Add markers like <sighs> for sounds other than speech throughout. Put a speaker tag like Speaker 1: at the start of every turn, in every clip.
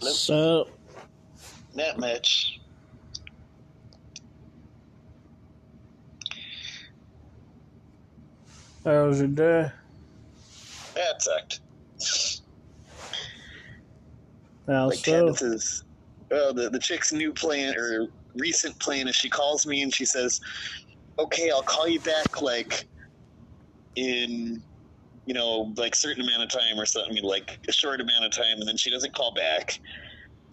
Speaker 1: So,
Speaker 2: Not much.
Speaker 1: how was your day?
Speaker 2: That sucked.
Speaker 1: How
Speaker 2: Like
Speaker 1: so?
Speaker 2: Kenneth's, well, the, the chick's new plan or recent plan is she calls me and she says, "Okay, I'll call you back like in." You know, like certain amount of time or something, like a short amount of time, and then she doesn't call back.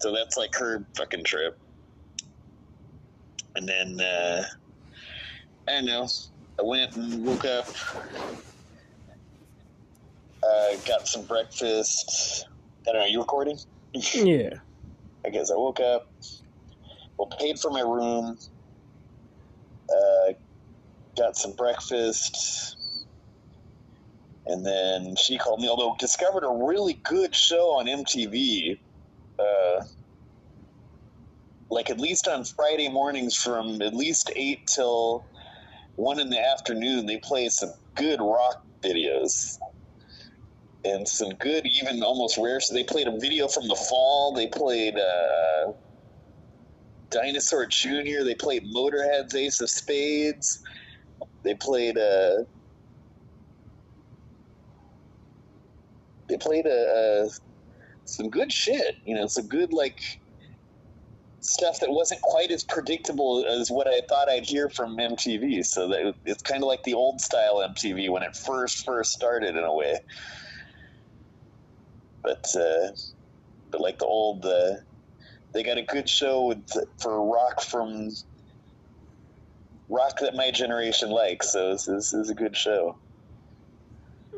Speaker 2: So that's like her fucking trip. And then uh, I don't know. I went and woke up, uh, got some breakfast. I don't know. Are You recording? <laughs>
Speaker 1: Yeah.
Speaker 2: I guess I woke up, well, paid for my room, uh, got some breakfast, and then she called me. Although discovered a really good show on MTV, uh, like at least on Friday mornings from at least eight till one in the afternoon, they play some good rock videos and some good, even almost rare. So they played a video from the fall. They played uh, Dinosaur Jr. They played Motorhead's Ace of Spades. They played uh, they played uh, uh, some good shit. You know, some good like stuff that wasn't quite as predictable as what I thought I'd hear from MTV. So that it's kind of like the old style MTV when it first first started in a way but uh, but like the old, uh, they got a good show with, for rock from rock that my generation likes. So this, this is a good show,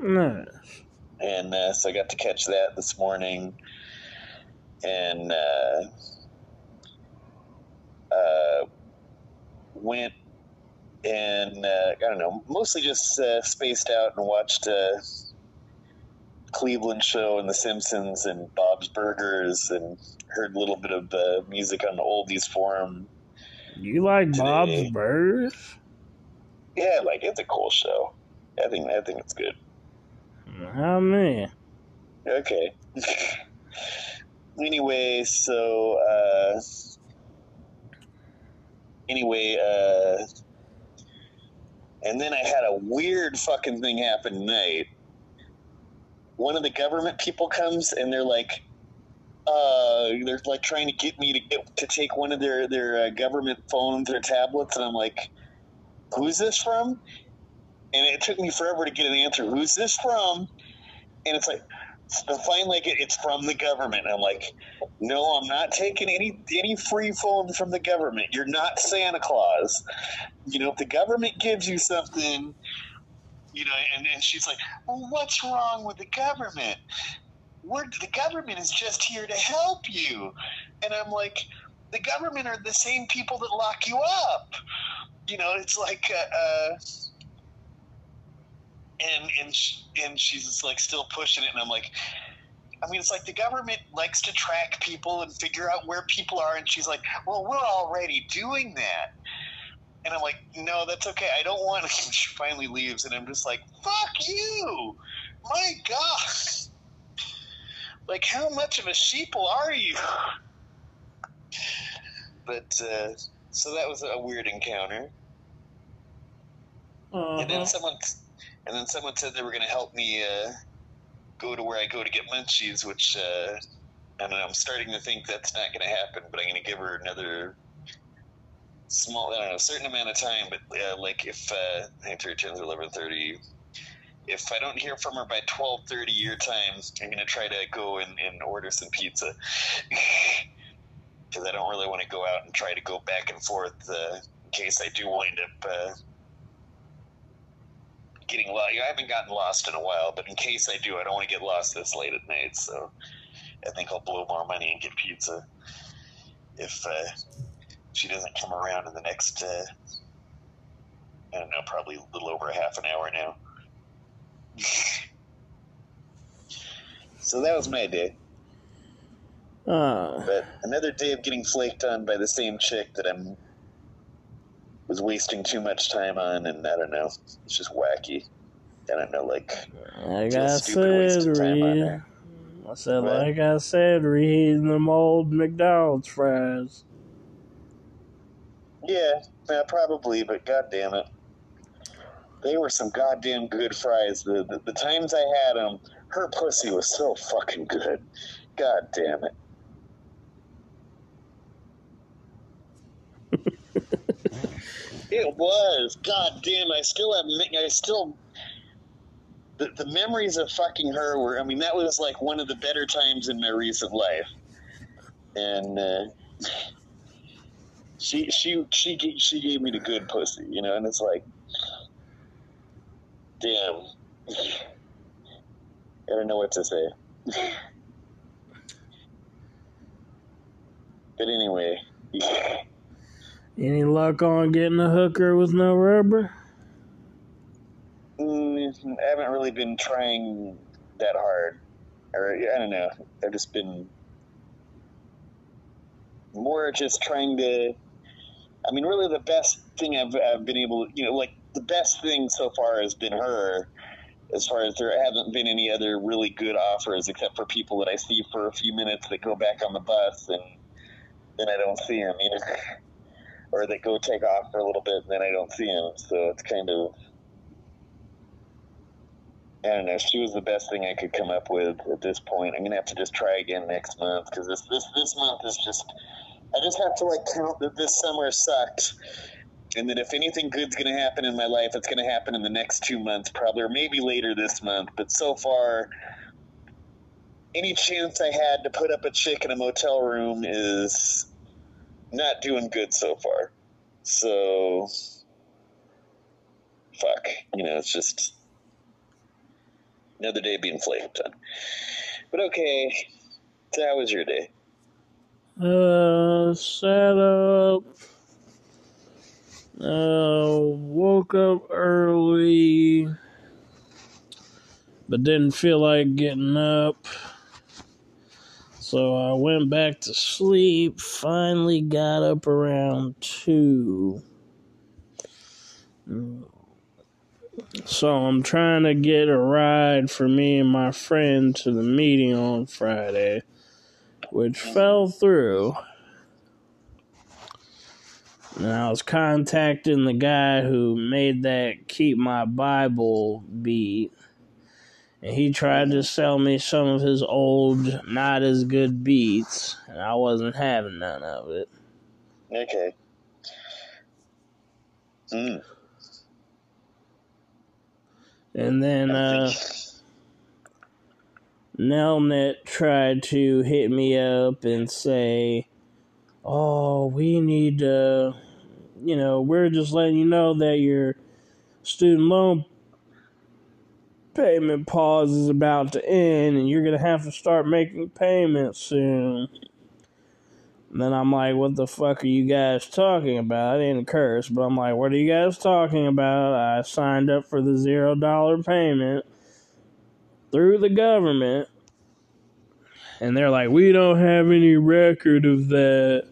Speaker 1: Nice.
Speaker 2: And uh, so I got to catch that this morning, and uh, uh, went and uh, I don't know, mostly just uh, spaced out and watched. Uh, Cleveland show and The Simpsons and Bob's Burgers and heard a little bit of uh, music on the oldies forum.
Speaker 1: You like
Speaker 2: Today.
Speaker 1: Bob's Burgers?
Speaker 2: Yeah, like it's a cool show. I think I think it's good.
Speaker 1: How many?
Speaker 2: Okay. <laughs> anyway, so uh, anyway, uh, and then I had a weird fucking thing happen tonight. One of the government people comes and they're like, uh, they're like trying to get me to get to take one of their their uh, government phones or tablets, and I'm like, who's this from? And it took me forever to get an answer. Who's this from? And it's like, so finally, like, it's from the government. I'm like, no, I'm not taking any any free phone from the government. You're not Santa Claus. You know, if the government gives you something, you know, and, and she's like, well, what's wrong with the government? We're, the government is just here to help you. And I'm like, the government are the same people that lock you up. You know, it's like, uh, uh and and sh- and she's like still pushing it, and I'm like, I mean, it's like the government likes to track people and figure out where people are, and she's like, well, we're already doing that. And I'm like, no, that's okay. I don't want. <laughs> And she finally leaves, and I'm just like, fuck you, my god. Like, how much of a sheeple are you? But uh, so that was a weird encounter. And then
Speaker 1: Uh-huh.
Speaker 2: someone, and then someone said they were going to help me uh, go to where I go to get munchies, which uh, I don't know. I'm starting to think that's not going to happen, but I'm going to give her another small, I don't know, a certain amount of time. But uh, like if uh, think it turns eleven thirty. If I don't hear from her by twelve thirty your time, I'm going to try to go and, and order some pizza. <laughs> Because I don't really want to go out and try to go back and forth uh, in case I do wind up uh, getting lost. I haven't gotten lost in a while, but in case I do, I don't want to get lost this late at night. So I think I'll blow more money and get pizza if uh, she doesn't come around in the next. Uh, I don't know, probably a little over a half an hour now. <laughs> so that was my day.
Speaker 1: Uh,
Speaker 2: But another day of getting flaked on by the same chick that I'm was wasting too much time on, and I don't know, it's just wacky. I don't know, like
Speaker 1: Like I said,
Speaker 2: of time on
Speaker 1: Reed. I said,
Speaker 2: What?
Speaker 1: like I said, reheating them old McDonald's fries.
Speaker 2: yeah, yeah, probably, but god damn it. They were some goddamn good fries. The, the the times I had them, her pussy was so fucking good. God damn it. It was. God damn, I still have. I still. The, the memories of fucking her were. I mean, that was like one of the better times in my recent life. And uh, she she she she gave me the good pussy, you know. And it's like, damn. I don't know what to say. <laughs> but anyway. <laughs>
Speaker 1: Any luck on getting a hooker with no rubber?
Speaker 2: Mm, I haven't really been trying that hard. Or, I don't know. I've just been more just trying to. I mean, really, the best thing I've, I've been able to, you know, like, the best thing so far has been her. As far as there haven't been any other really good offers, except for people that I see for a few minutes that go back on the bus and then I don't see them, you know, or they go take off for a little bit and then I don't see them. So it's kind of I don't know. She was the best thing I could come up with at this point. I'm gonna have to just try again next month because this this this month is just. I just have to like count that this summer sucked, and that if anything good's gonna happen in my life, it's gonna happen in the next two months, probably, or maybe later this month. But so far, any chance I had to put up a chick in a motel room is not doing good so far. So, fuck. You know, it's just another day being flamed on. But okay, so how was your day?
Speaker 1: Uh, sat up. Uh, woke up early, but didn't feel like getting up. So I went back to sleep. Finally got up around 2. So I'm trying to get a ride for me and my friend to the meeting on Friday, which fell through. And I was contacting the guy who made that Keep My Bible beat. And he tried to sell me some of his old, not as good beats. And I wasn't having none of it.
Speaker 2: Okay. Mm.
Speaker 1: And then, uh, Nelnet tried to hit me up and say, Oh, we need to, you know, we're just letting you know that your student loan payment pause is about to end and you're to have to start making payments soon. And then I'm like, what the fuck are you guys talking about? I didn't curse, but I'm like, what are you guys talking about? I signed up for the zero dollar payment through the government. And they're like, we don't have any record of that.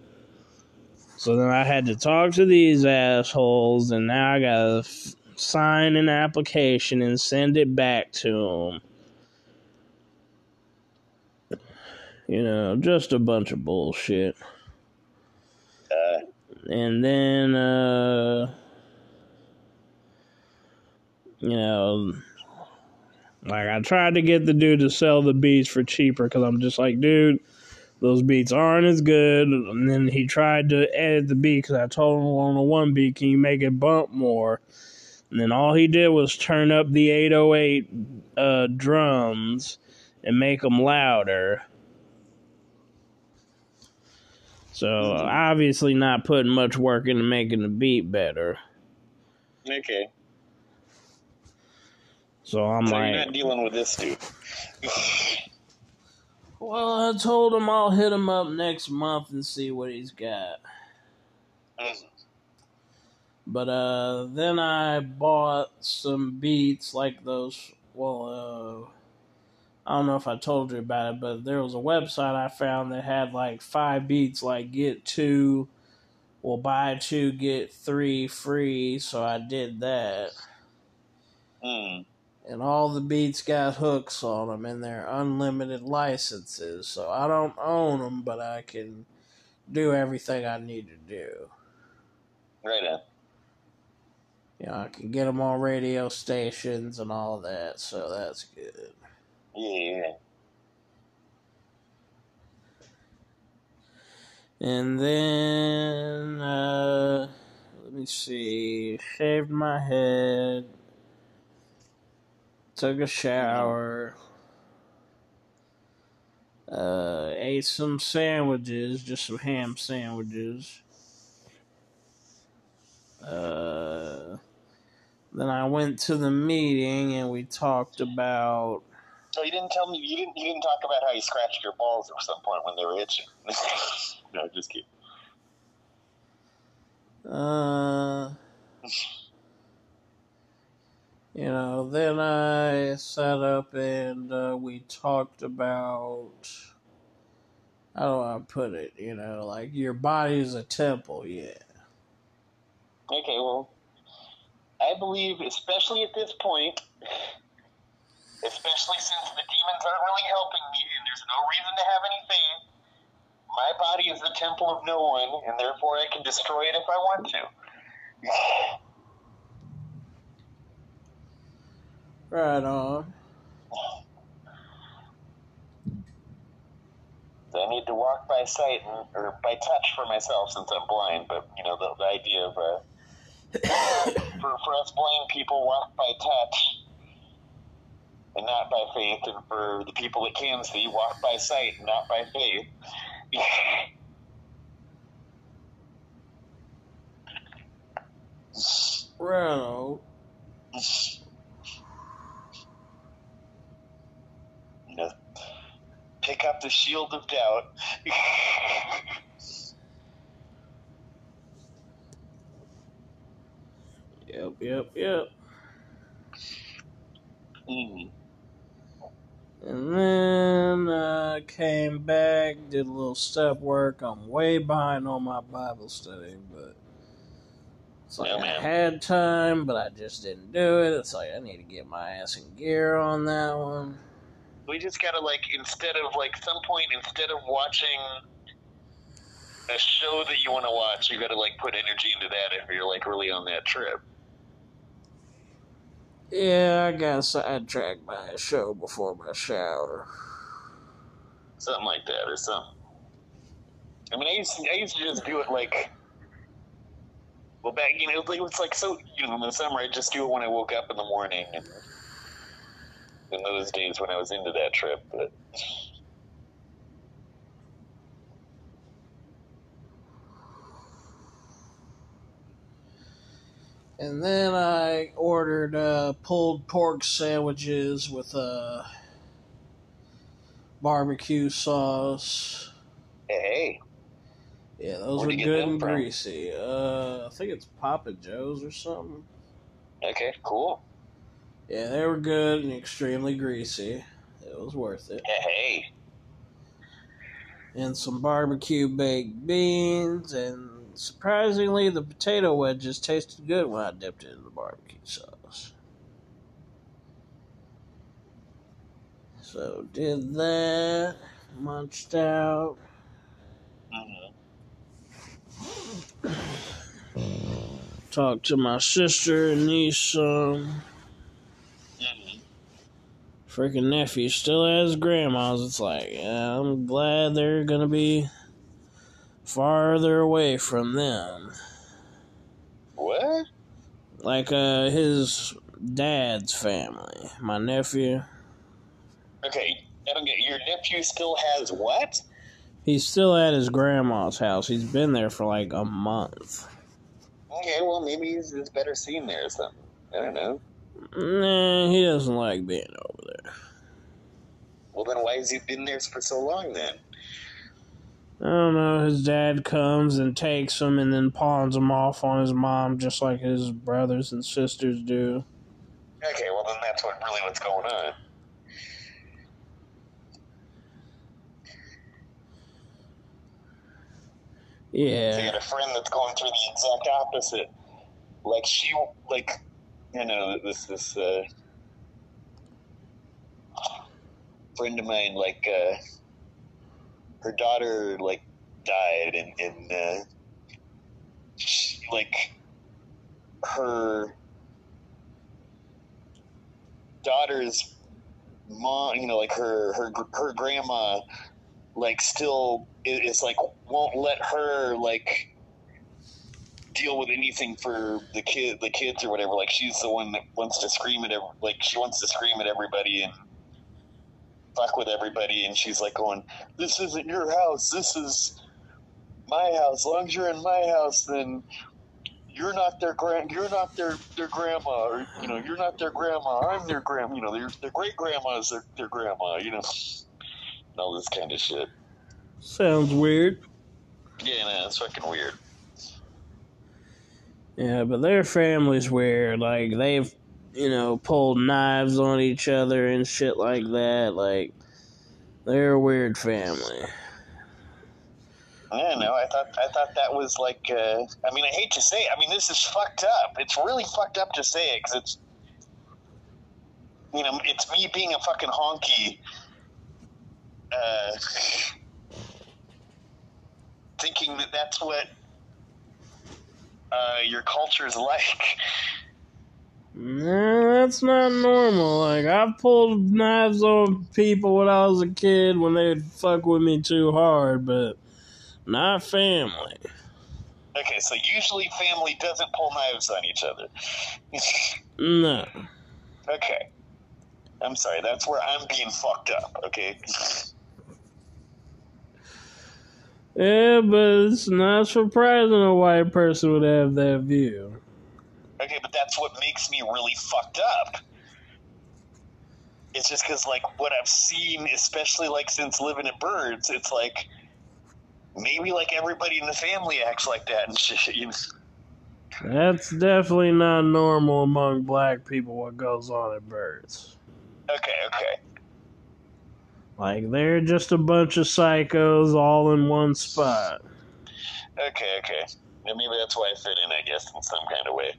Speaker 1: So then I had to talk to these assholes, and now I gotta sign an application and send it back to them. You know, just a bunch of bullshit.
Speaker 2: Uh,
Speaker 1: And then, uh, you know, like I tried to get the dude to sell the beats for cheaper because I'm just like, dude, those beats aren't as good. And then he tried to edit the beat because I told him on the one beat, can you make it bump more? And then all he did was turn up the 808 uh, drums and make them louder. So obviously not putting much work into making the beat better.
Speaker 2: okay.
Speaker 1: So I'm
Speaker 2: so
Speaker 1: like,
Speaker 2: you're not dealing with this dude.
Speaker 1: well, I told him I'll hit him up next month and see what he's got.
Speaker 2: Mhm.
Speaker 1: But uh, then I bought some beats like those. Well, uh, I don't know if I told you about it, but there was a website I found that had like five beats, like get two, well buy two get three free. So I did that,
Speaker 2: Mm.
Speaker 1: and all the beats got hooks on them and they're unlimited licenses. So I don't own them, but I can do everything I need to do.
Speaker 2: Right on.
Speaker 1: You know, I can get them on radio stations and all that, so that's good.
Speaker 2: Yeah.
Speaker 1: And then, uh, let me see, shaved my head, took a shower, uh, ate some sandwiches, just some ham sandwiches. Uh, then I went to the meeting and we talked about
Speaker 2: So you didn't tell me you didn't you didn't talk about how you scratched your balls at some point when they were itching. <laughs> no, just kidding.
Speaker 1: Uh, you know, then I sat up and uh, we talked about how do I put it? You know, like your body is a temple, yeah.
Speaker 2: Okay, well, I believe, especially at this point, especially since the demons aren't really helping me and there's no reason to have any faith, my body is the temple of no one, and therefore I can destroy it if I want to.
Speaker 1: Right on.
Speaker 2: So I need to walk by sight and, or by touch for myself since I'm blind. But you know the, the idea of uh, for for us blind people walk by touch and not by faith, and for the people that can see walk by sight and not by faith.
Speaker 1: On. <laughs>
Speaker 2: you know, pick up the shield of doubt. <laughs>
Speaker 1: Yep, yep, yep.
Speaker 2: mm.
Speaker 1: And then uh, came back, did a little step work. I'm way behind on my Bible study, but it's like
Speaker 2: Yeah,
Speaker 1: I had time, but I just didn't do it. It's like I need to get my ass in gear on that one.
Speaker 2: We just gotta like instead of like some point instead of watching a show that you want to watch, you gotta like put energy into that if you're like really on that trip.
Speaker 1: Yeah, I got sidetracked by a show before my shower.
Speaker 2: something like that or something. I mean, I used to, I used to just do it like, well, back you know, it was like so you know in the summer I just do it when I woke up in the morning, and in those days when I was into that trip, but
Speaker 1: And then I ordered uh, pulled pork sandwiches with uh, barbecue sauce.
Speaker 2: hey,
Speaker 1: Yeah, those
Speaker 2: Where'd
Speaker 1: were good and
Speaker 2: from?
Speaker 1: greasy. Uh, I think it's Papa Joe's or something.
Speaker 2: okay, cool.
Speaker 1: Yeah, they were good and extremely greasy. It was worth it.
Speaker 2: Hey,
Speaker 1: And some barbecue baked beans, and surprisingly, the potato wedges tasted good when I dipped it in the barbecue sauce. So did that, munched out.
Speaker 2: hmm
Speaker 1: Talked to my sister and niece some.
Speaker 2: hmm
Speaker 1: Freaking nephew still has grandma's. It's like, yeah, I'm glad they're gonna be farther away from them.
Speaker 2: what?
Speaker 1: Like, uh, his dad's family. My nephew.
Speaker 2: Okay, I don't get. Your nephew still has what?
Speaker 1: He's still at his grandma's house. He's been there for like a month.
Speaker 2: Okay, well maybe he's, it's better seen there or something. I don't know.
Speaker 1: Nah, he doesn't like being over there.
Speaker 2: Well, then why has he been there for so long then?
Speaker 1: I don't know. His dad comes and takes him and then pawns him off on his mom, just like his brothers and sisters do.
Speaker 2: Okay, well then that's what really what's going on. So you
Speaker 1: Yeah.
Speaker 2: got a friend that's going through the exact opposite. Like she, like, you know, this this uh, friend of mine, like uh, her daughter, like died, and and uh, she, like her daughter's mom, you know, like her her her grandma, like still is like won't let her like deal with anything for the kid the kids or whatever. Like she's the one that wants to scream at every, like she wants to scream at everybody and fuck with everybody and she's like going this isn't your house. This is my house. As long as you're in my house then you're not their grand you're not their their grandma or you know you're not their grandma. I'm their grandma you know their, their great grandma is their, their grandma you know. All this kind of shit.
Speaker 1: Sounds weird.
Speaker 2: yeah no, it's fucking weird.
Speaker 1: Yeah, but their family's weird. Like they've, you know, pulled knives on each other and shit like that. Like they're a weird family.
Speaker 2: I don't know. I thought I thought that was like. Uh, I mean, I hate to say. It. I mean, this is fucked up. It's really fucked up to say it because it's. You know, it's me being a fucking honky. Uh, thinking that that's what uh, your culture is <laughs> like.
Speaker 1: Nah, that's not normal. Like I've pulled knives on people when I was a kid when they'd fuck with me too hard, but not family.
Speaker 2: Okay, so usually family doesn't pull knives on each other.
Speaker 1: No.
Speaker 2: okay. I'm sorry, that's where I'm being fucked up, okay?
Speaker 1: Yeah, but it's not surprising a white person would have that view.
Speaker 2: Okay, but that's what makes me really fucked up. It's just because, like, what I've seen, especially, like, since living at Birds, it's like, maybe, like, everybody in the family acts like that and <laughs> shit. You know?
Speaker 1: That's definitely not normal among black people what goes on at birds.
Speaker 2: Okay, okay.
Speaker 1: Like they're just a bunch of psychos all in one spot.
Speaker 2: Okay, okay. Maybe that's why I fit in, I guess, in some kind of way.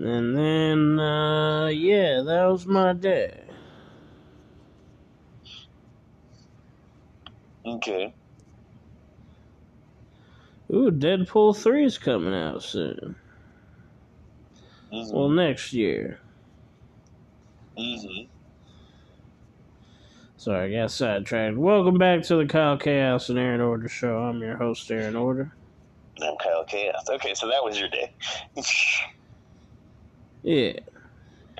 Speaker 1: And then uh yeah, that was my day.
Speaker 2: Okay.
Speaker 1: Ooh, Deadpool 3 is coming out soon.
Speaker 2: Mm-hmm.
Speaker 1: Well, next year.
Speaker 2: mm-hmm.
Speaker 1: Sorry, I got sidetracked. Welcome back to the Kyle Chaos and Aaron Order show. I'm your host, Aaron Order.
Speaker 2: I'm Kyle Chaos. Okay, so that was your day. <laughs>
Speaker 1: Yeah.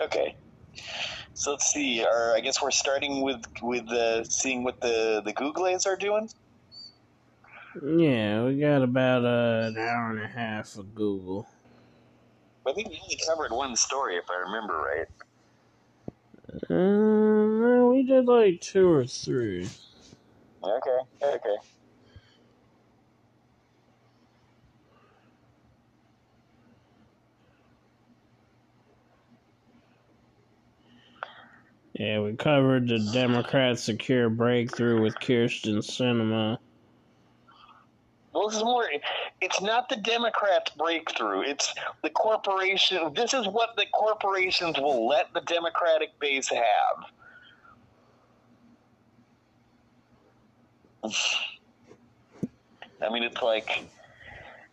Speaker 2: okay. So let's see. Or I guess we're starting with with uh, seeing what the the Googles are doing.
Speaker 1: Yeah, we got about uh, an hour and a half of Google.
Speaker 2: I think we only covered one story, if I remember right.
Speaker 1: Uh, we did like two or three.
Speaker 2: Okay. Okay.
Speaker 1: Yeah, we covered the Democrats' secure breakthrough with Kyrsten Sinema.
Speaker 2: Well, this is more. It's not the Democrats' breakthrough. It's the corporation. This is what the corporations will let the Democratic base have. I mean, it's like.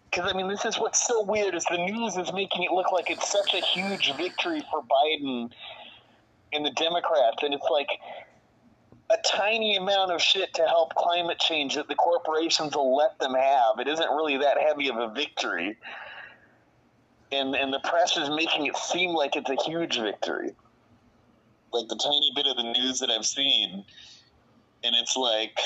Speaker 2: Because, I mean, this is what's so weird is the news is making it look like it's such a huge victory for Biden and the Democrats. And it's like a tiny amount of shit to help climate change that the corporations will let them have. It isn't really that heavy of a victory. And and the press is making it seem like it's a huge victory. Like the tiny bit of the news that I've seen. And it's like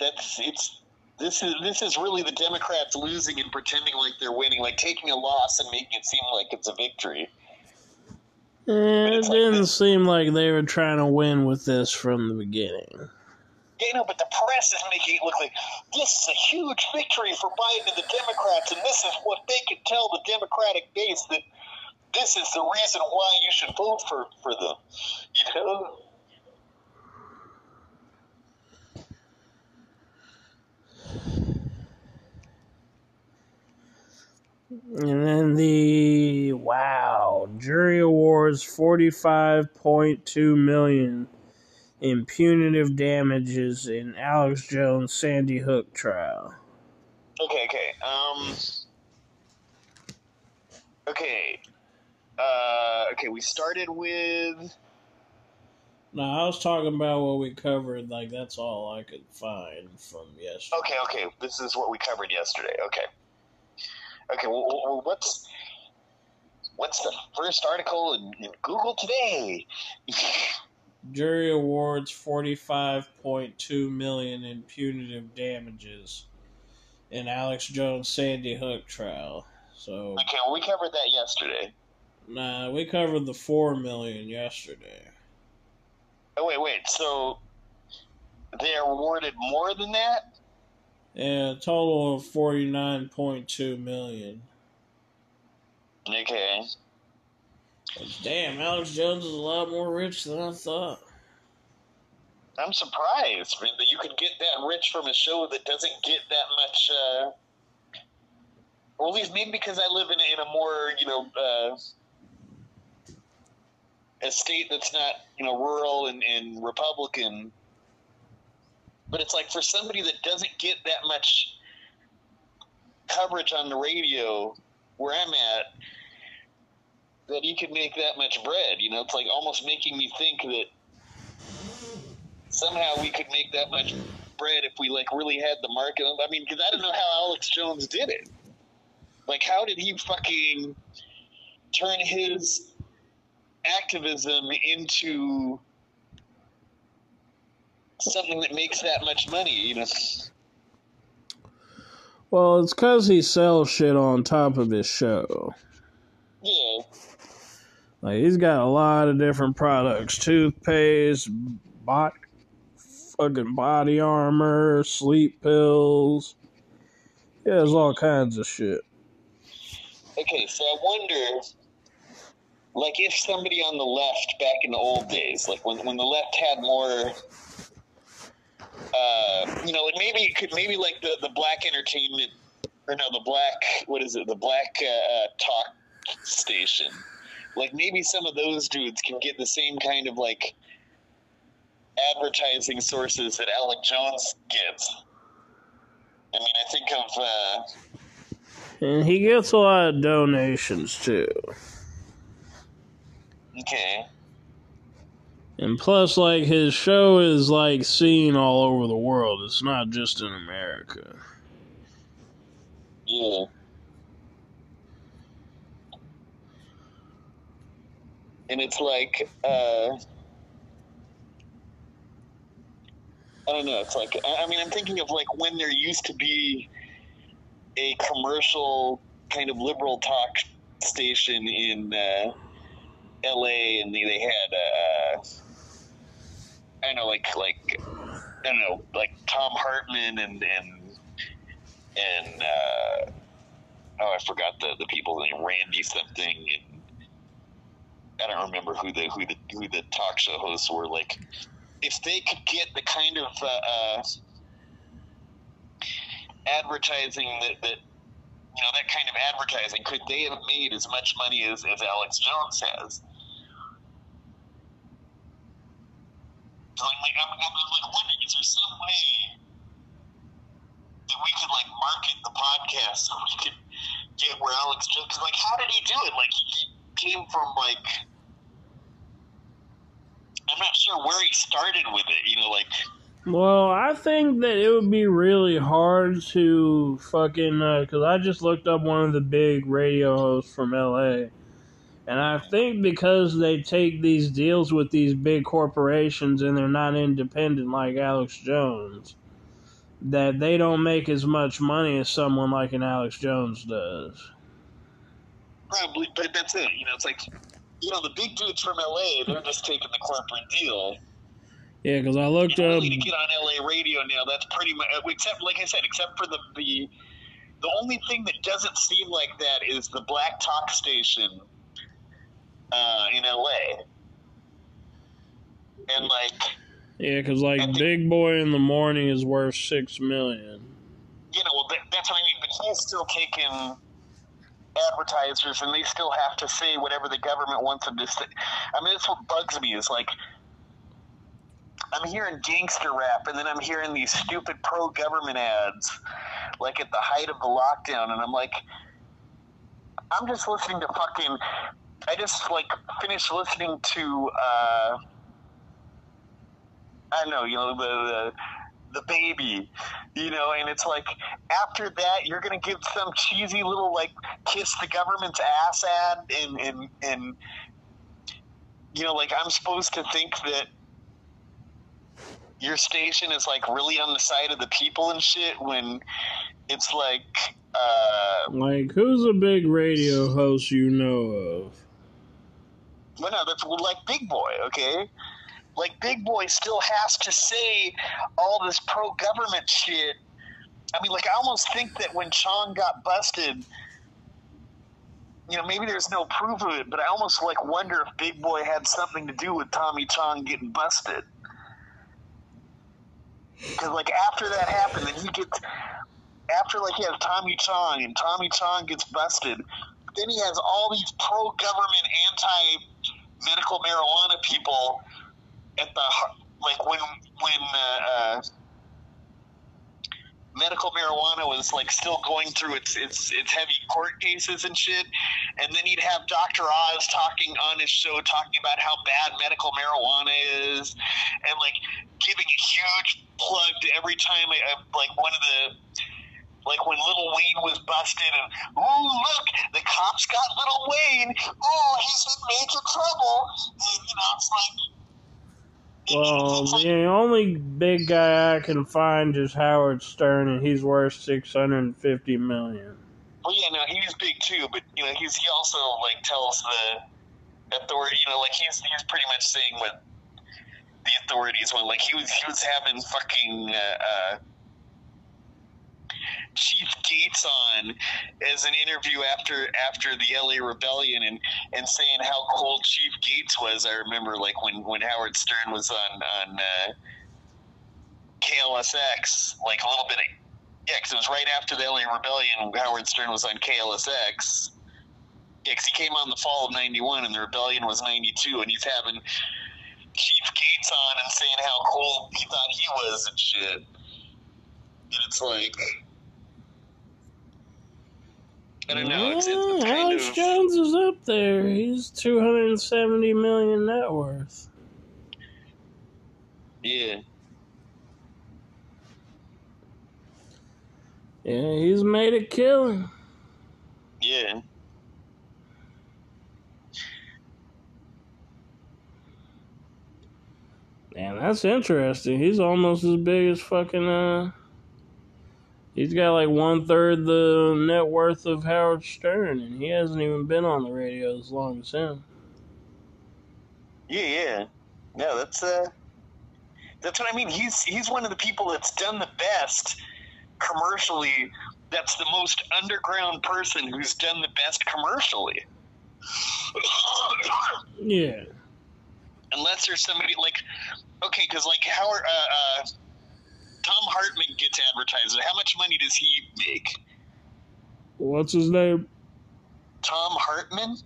Speaker 2: that's it's this is this is really the Democrats losing and pretending like they're winning, like taking a loss and making it seem like it's a victory.
Speaker 1: Eh, it didn't seem like they were trying to win with this from the beginning.
Speaker 2: Yeah, no, but the press is making it look like this is a huge victory for Biden and the Democrats, and this is what they can tell the Democratic base that this is the reason why you should vote for for them. You know.
Speaker 1: And then the wow, jury awards 45.2 million in punitive damages in Alex Jones Sandy Hook trial.
Speaker 2: Okay, okay. Um. Okay. Uh, okay, we started with.
Speaker 1: No, I was talking about what we covered. Like that's all I could find from yesterday.
Speaker 2: Okay, okay. This is what we covered yesterday. Okay. Okay. Well, well what's what's the first article in, in Google today?
Speaker 1: Jury awards forty-five point two million in punitive damages in Alex Jones Sandy Hook trial. So
Speaker 2: okay, well, we covered that yesterday.
Speaker 1: Nah, we covered the four million yesterday.
Speaker 2: Oh wait, wait. So they awarded more than that?
Speaker 1: Yeah, a total of forty nine point two million.
Speaker 2: Okay.
Speaker 1: Damn, Alex Jones is a lot more rich than I thought.
Speaker 2: I'm surprised that you could get that rich from a show that doesn't get that much. Uh, or at least maybe because I live in, in a more, you know, uh, a state that's not you know rural and, and Republican. But it's like for somebody that doesn't get that much coverage on the radio where I'm at, that he could make that much bread. You know, it's like almost making me think that somehow we could make that much bread if we like really had the market. I mean, because I don't know how Alex Jones did it. Like, how did he fucking turn his activism into something that makes that much money, you know.
Speaker 1: Well, it's because he sells shit on top of his show.
Speaker 2: Yeah.
Speaker 1: Like he's got a lot of different products: toothpaste, bot, fucking body armor, sleep pills. He has all kinds of shit.
Speaker 2: Okay, so I wonder like if somebody on the left back in the old days, like when when the left had more, uh, you know, like maybe it could maybe like the the black entertainment or no the black what is it the black uh, uh, talk station, like maybe some of those dudes can get the same kind of like advertising sources that Alex Jones gets. I mean, I think of. Uh,
Speaker 1: and he gets a lot of donations too.
Speaker 2: Okay.
Speaker 1: And plus, like, his show is, like, seen all over the world. It's not just in America.
Speaker 2: Yeah. And it's like, uh, I don't know. It's like, I mean, I'm thinking of, like, when there used to be a commercial kind of liberal talk station in, uh, L.A. and they, they had uh, I know like like I don't know like Thom Hartmann and and and uh, oh I forgot the the people name Randy something and I don't remember who the who the who the talk show hosts were. Like if they could get the kind of uh, uh, advertising that, that you know that kind of advertising could they have made as much money as, as alex jones has I'm like, I'm, I'm like wondering, is there some way that we could like market the podcast so we could get where Alex Jones? Because like, how did he do it? Like, he came from like, I'm not sure where he started with it. You know, like.
Speaker 1: Well, I think that it would be really hard to fucking because uh, I just looked up one of the big radio hosts from LA and I think because they take these deals with these big corporations and they're not independent like Alex Jones, that they don't make as much money as someone like an Alex Jones does.
Speaker 2: Probably, but that's it. You know, it's like, you know, the big dudes from LA, they're just taking the corporate deal.
Speaker 1: Yeah, because I looked
Speaker 2: know,
Speaker 1: up.
Speaker 2: Really to get on LA radio now, that's pretty much, uh, except, like I said, except for the, the, the only thing that doesn't seem like that is the black talk station uh, in LA. And like,
Speaker 1: yeah, because like think, Big Boy in the Morning is worth six million.
Speaker 2: You know, well, that, that's what I mean. But he's still taking advertisers, and they still have to say whatever the government wants them to say. I mean, that's what bugs me. Is like I'm hearing gangster rap, and then I'm hearing these stupid pro-government ads, like at the height of the lockdown, and I'm like, I'm just listening to fucking. I just like finished listening to. uh I don't know, you know, the, the the baby, you know, and it's like after that you're gonna give some cheesy little like kiss the government's ass ad and and and you know, like I'm supposed to think that your station is like really on the side of the people and shit when it's like uh
Speaker 1: Like, who's a big radio host you know of?
Speaker 2: Well no that's like big boy okay? Like big boy still has to say all this pro government shit. I mean like i almost think that when chong got busted you know maybe there's no proof of it but i almost like wonder if big boy had something to do with tommy chong getting busted. Because like after that happened then he gets after like he has tommy chong and tommy chong gets busted then he has all these pro-government anti-medical marijuana people at the like when when uh, uh, medical marijuana was like still going through its its its heavy court cases and shit, and then he'd have Dr. Oz talking on his show talking about how bad medical marijuana is, and like giving a huge plug to every time I, like one of the like when Little Wayne was busted, and oh look, the cops got Little Wayne. Oh, he's in major trouble. And, you know, it's like.
Speaker 1: Well,
Speaker 2: it's like-
Speaker 1: the only big guy I can find is Howard Stern, and he's worth six hundred and fifty million.
Speaker 2: Well, yeah, no, he's big too, but you know, he's he also like tells the authority, you know, like he's he's pretty much saying what the authorities want. Like he was he was having fucking uh, uh, Chief Gates on as an interview after after the LA rebellion and and saying how cool Chief Gates was. I remember like when when Howard Stern was on on uh, KLSX, like a little bit. Of, yeah, because it was right after the LA rebellion. Howard Stern was on KLSX. Yeah, because he came on the fall of '91, and the rebellion was '92, and he's having Chief Gates on and saying how cool he thought he was and shit. And it's like, I don't know. It's, it's,
Speaker 1: Alex
Speaker 2: of
Speaker 1: Jones is up there. He's two hundred and seventy million net worth.
Speaker 2: yeah.
Speaker 1: Yeah, he's made a killing.
Speaker 2: Yeah.
Speaker 1: Man, that's interesting. He's almost as big as fucking uh He's got like one third the net worth of Howard Stern and he hasn't even been on the radio as long as him.
Speaker 2: Yeah, yeah. No, that's uh that's what I mean. He's he's one of the people that's done the best commercially. That's the most underground person who's done the best commercially. <coughs>
Speaker 1: Yeah.
Speaker 2: Unless there's somebody like okay, because like Howard uh, uh Thom Hartmann gets advertised. How much money does he make?
Speaker 1: What's his name?
Speaker 2: Thom Hartmann?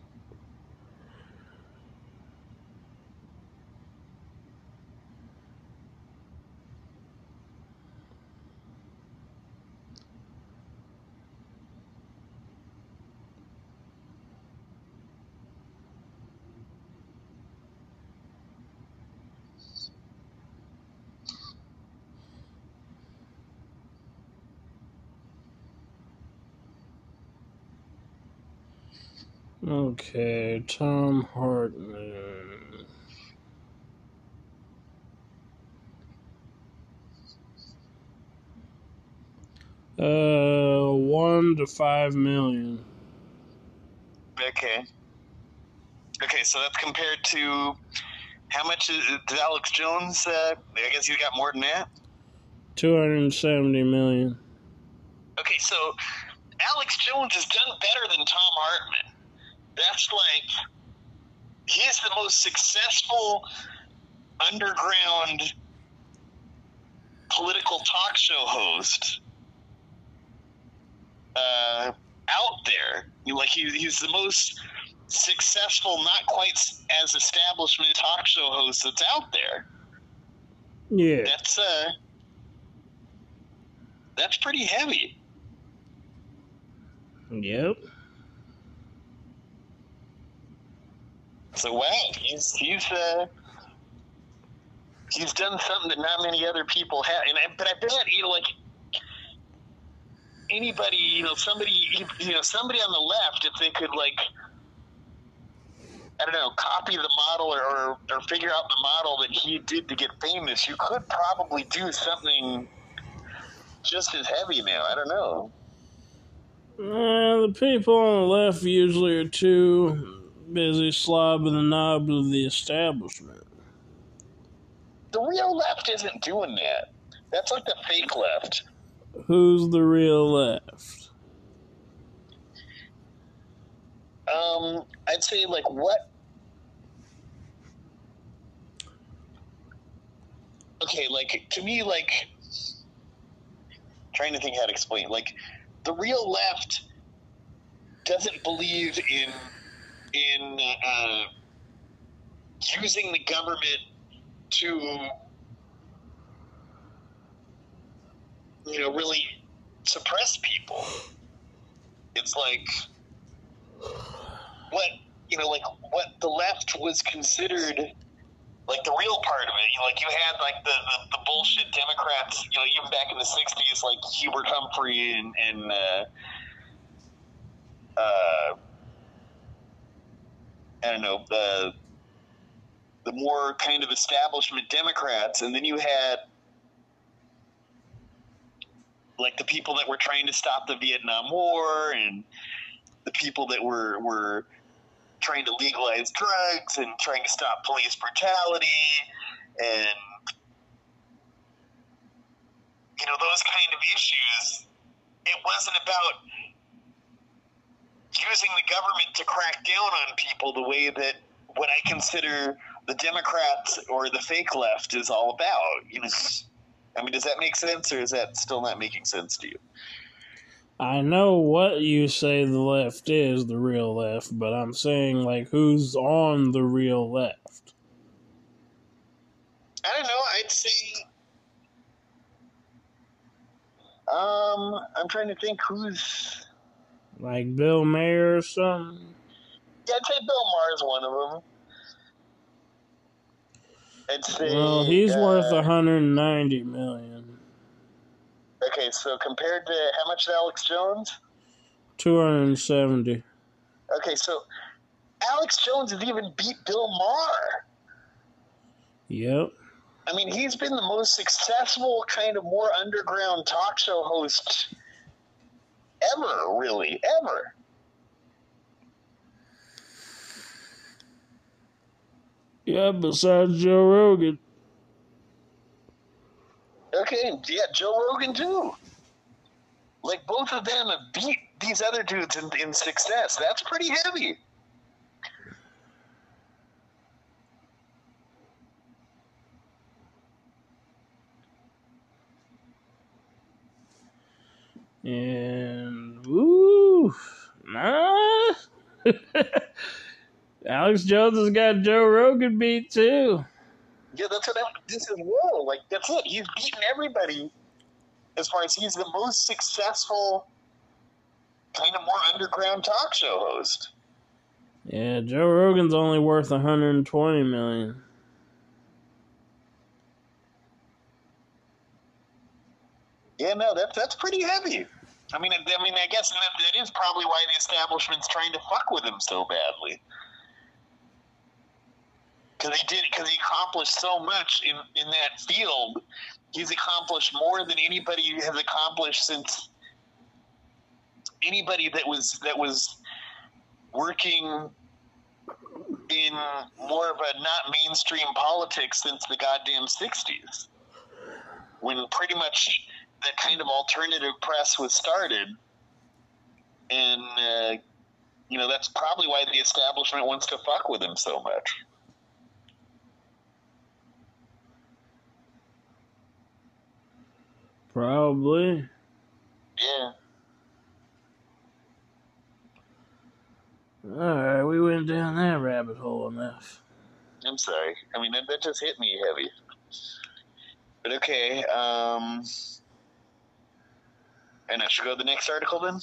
Speaker 1: Okay, Thom Hartmann. Uh, one to five million.
Speaker 2: Okay. Okay, so that's compared to how much is, did Alex Jones? Uh, I guess he's got more than that.
Speaker 1: Two hundred seventy million.
Speaker 2: Okay, so Alex Jones has done better than Thom Hartmann. That's like he's the most successful underground political talk show host uh, out there. Like he, he's the most successful, not quite as establishment talk show host that's out there.
Speaker 1: Yeah.
Speaker 2: That's uh, that's pretty heavy.
Speaker 1: Yep.
Speaker 2: So wow, he's he's uh, he's done something that not many other people have. And I, but I bet you know, like anybody, you know, somebody, you know, somebody on the left, if they could like. I don't know, copy the model or, or, or figure out the model that he did to get famous, you could probably do something just as heavy now. I don't know.
Speaker 1: Uh, the people on the left usually are too busy slobbing the knobs of the establishment.
Speaker 2: The real left isn't doing that. That's like the fake left.
Speaker 1: Who's the real left?
Speaker 2: Um, I'd say like what? Okay, like to me, like trying to think how to explain. Like the real left doesn't believe in in uh, using the government to you know really suppress people. It's like what you know, like what the left was considered like the real part of it. You know, like you had like the, the, the bullshit Democrats, you know, even back in the '60s, like Hubert Humphrey and, and uh, uh, I don't know the the more kind of establishment Democrats, and then you had like the people that were trying to stop the Vietnam War and the people that were were trying to legalize drugs and trying to stop police brutality and you know those kind of issues it wasn't about using the government to crack down on people the way that what I consider the Democrats or the fake left is all about. You know, I mean, does that make sense, or is that still not making sense to you?
Speaker 1: I know what you say the left is, the real left, but I'm saying, like, who's on the real left?
Speaker 2: I don't know. I'd say. Um, I'm trying to think who's.
Speaker 1: Like Bill Maher or something?
Speaker 2: Yeah, I'd say Bill Maher is one of them. I'd say.
Speaker 1: Well, he's
Speaker 2: uh,
Speaker 1: worth 190 million.
Speaker 2: Okay, so compared to how much is Alex Jones?
Speaker 1: 270.
Speaker 2: Okay, so Alex Jones has even beat Bill Maher.
Speaker 1: Yep.
Speaker 2: I mean, he's been the most successful, kind of more underground talk show host ever, really, ever.
Speaker 1: Yeah, besides Joe Rogan.
Speaker 2: Okay, yeah, Joe Rogan too. Like both of them have beat these other dudes in, in success. That's pretty heavy.
Speaker 1: And, woo, nah. <laughs> Alex Jones has got Joe Rogan beat too.
Speaker 2: Yeah, that's what I'm, this is. Whoa, like that's it. He's beaten everybody as far as he's the most successful, kind of more underground talk show host.
Speaker 1: Yeah, Joe Rogan's only worth 120 million.
Speaker 2: Yeah, no, that's that's pretty heavy. I mean, I, mean, I guess that, that is probably why the establishment's trying to fuck with him so badly. Because he did, because he accomplished so much in in that field. He's accomplished more than anybody has accomplished since anybody that was that was working in more of a not mainstream politics since the goddamn sixties, when pretty much that kind of alternative press was started, and uh, you know that's probably why the establishment wants to fuck with him so much.
Speaker 1: Probably.
Speaker 2: Yeah.
Speaker 1: Alright, we went down that rabbit hole enough.
Speaker 2: I'm sorry. I mean, that, that just hit me heavy. But okay, um. And I should go to the next article then?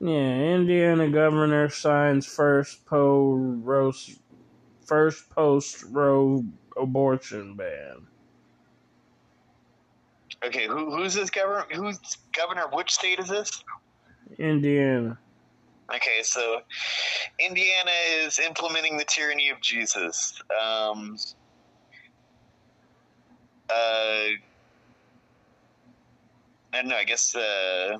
Speaker 1: Yeah, Indiana governor signs first po roast first post Roe abortion ban.
Speaker 2: Okay, who who's this governor? Who's governor which state is this?
Speaker 1: Indiana.
Speaker 2: Okay, so Indiana is implementing the tyranny of Jesus. Um, uh, I don't know. I guess uh,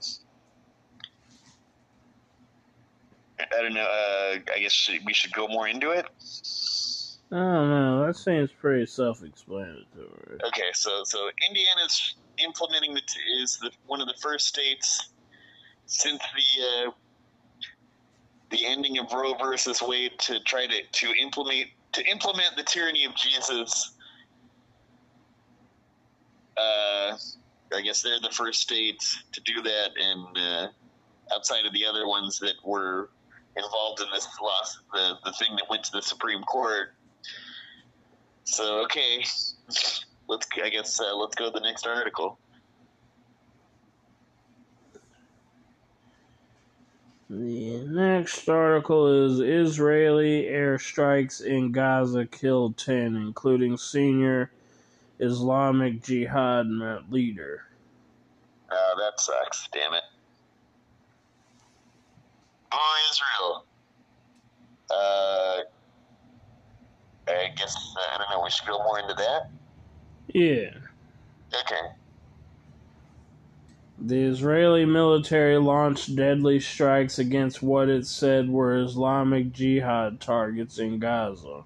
Speaker 2: I don't know. Uh, I guess we should go more into it.
Speaker 1: I don't know. That seems pretty self-explanatory.
Speaker 2: Okay, so so Indiana's implementing the t- is the one of the first states since the uh, the ending of Roe versus Wade to try to to implement to implement the tyranny of Jesus. Uh, I guess they're the first state to do that, and uh, outside of the other ones that were involved in this loss, the the thing that went to the Supreme Court. So okay, let's I guess uh, let's go to the next article.
Speaker 1: The next article is Israeli airstrikes in Gaza killed 10, including senior Islamic Jihad leader.
Speaker 2: Oh, that sucks. Damn it. Oh, Israel. Uh, I guess, uh, I don't know, we should go more into that?
Speaker 1: Yeah.
Speaker 2: Okay.
Speaker 1: The Israeli military launched deadly strikes against what it said were Islamic Jihad targets in Gaza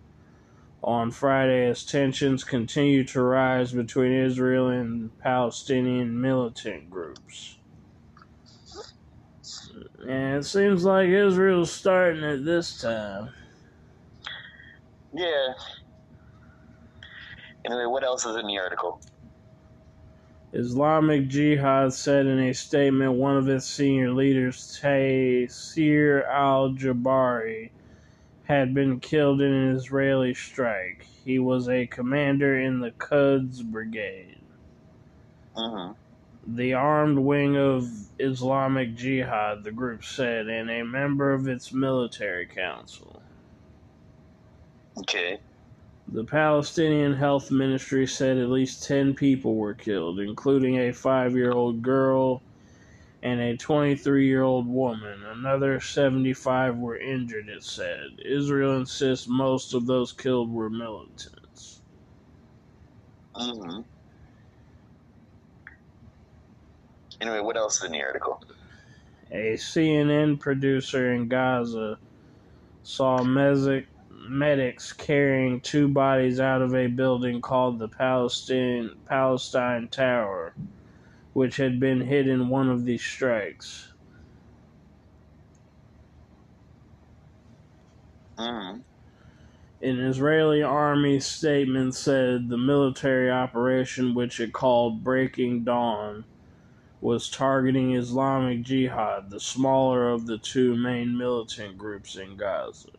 Speaker 1: on Friday as tensions continue to rise between Israel and Palestinian militant groups. And it seems like Israel's starting it this time.
Speaker 2: Yeah. Anyway, what else is in the article?
Speaker 1: Islamic Jihad said in a statement one of its senior leaders, Taysir al Jabari, had been killed in an Israeli strike. He was a commander in the Quds Brigade.
Speaker 2: Mm-hmm.
Speaker 1: The armed wing of Islamic Jihad, the group said, and a member of its military council.
Speaker 2: Okay.
Speaker 1: The Palestinian Health Ministry said at least 10 people were killed, including a five year old girl and a 23 year old woman. Another 75 were injured, it said. Israel insists most of those killed were militants.
Speaker 2: Mm-hmm. Anyway, what else is in the article?
Speaker 1: A CNN producer in Gaza saw Mesic medics carrying two bodies out of a building called the Palestine Palestine Tower, which had been hit in one of these strikes.
Speaker 2: Mm-hmm.
Speaker 1: An Israeli army statement said the military operation, which it called Breaking Dawn, was targeting Islamic Jihad, the smaller of the two main militant groups in Gaza.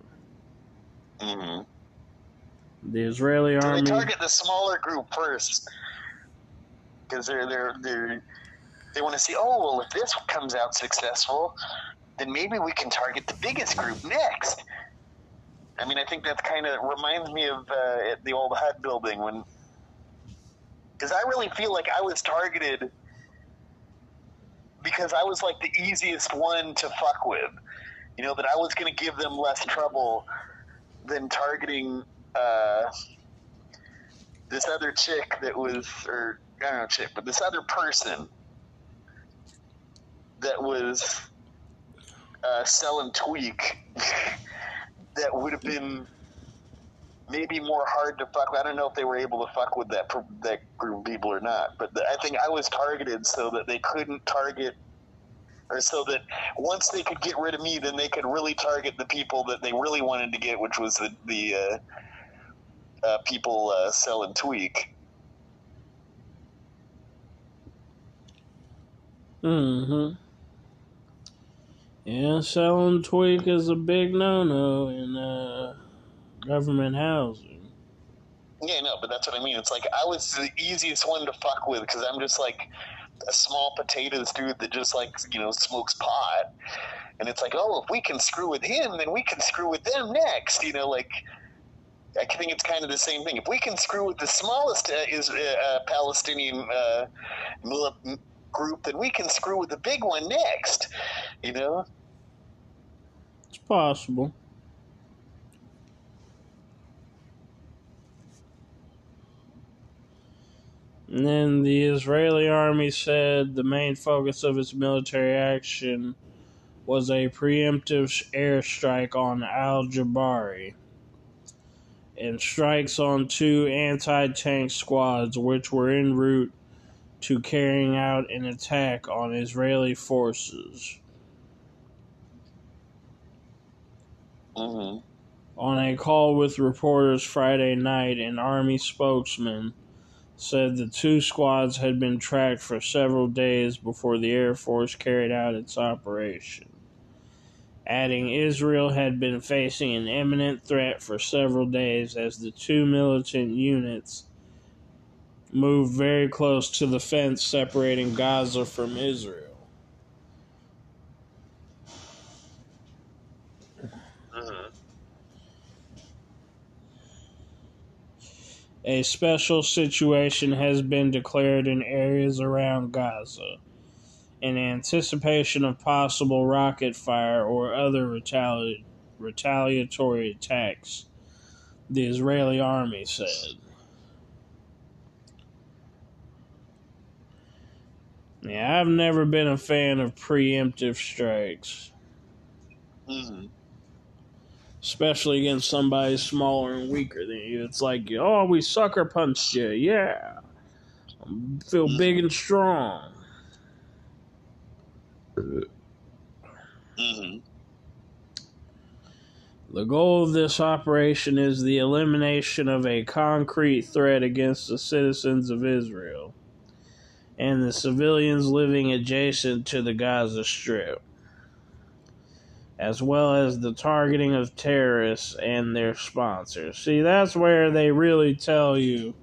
Speaker 2: Mm-hmm.
Speaker 1: The Israeli army.
Speaker 2: They target the smaller group first because they're they're they're they want to see. Oh well, if this comes out successful, then maybe we can target the biggest group next. I mean, I think that kind of reminds me of uh, the old HUD building when, because I really feel like I was targeted because I was like the easiest one to fuck with. You know that I was going to give them less trouble than targeting uh, this other chick that was, or But this other person that was uh, selling tweak <laughs> that would have been maybe more hard to fuck with. I don't know if they were able to fuck with that that group of people or not, but the, I think I was targeted so that they couldn't target or so that once they could get rid of me, then they could really target the people that they really wanted to get, which was the, the uh, uh, people uh, selling tweak.
Speaker 1: Mm-hmm. Yeah, selling tweak is a big no-no in uh, government housing.
Speaker 2: Yeah, no, but that's what I mean. It's like I was the easiest one to fuck with because I'm just like a small potatoes dude that just like you know smokes pot, and it's like, oh, if we can screw with him, then we can screw with them next. You know, like I think it's kind of the same thing. If we can screw with the smallest uh, is uh, uh, Palestinian uh, group, then we can screw with the big one next. You know,
Speaker 1: it's possible. And then the Israeli army said the main focus of its military action was a preemptive airstrike on al Jabari and strikes on two anti tank squads which were en route to carrying out an attack on Israeli forces.
Speaker 2: Mm-hmm.
Speaker 1: On a call with reporters Friday night, an army spokesman said the two squads had been tracked for several days before the Air Force carried out its operation. Adding, Israel had been facing an imminent threat for several days as the two militant units moved very close to the fence separating Gaza from Israel. Uh-huh. A special situation has been declared in areas around Gaza in anticipation of possible rocket fire or other retali- retaliatory attacks, the Israeli army said. Yeah, I've never been a fan of preemptive strikes.
Speaker 2: Mm-hmm
Speaker 1: especially against somebody smaller and weaker than you. It's like, oh, we sucker punched you. Yeah. Feel big and strong.
Speaker 2: Mm-hmm.
Speaker 1: The goal of this operation is the elimination of a concrete threat against the citizens of Israel and the civilians living adjacent to the Gaza Strip as well as the targeting of terrorists and their sponsors. See, that's where they really tell you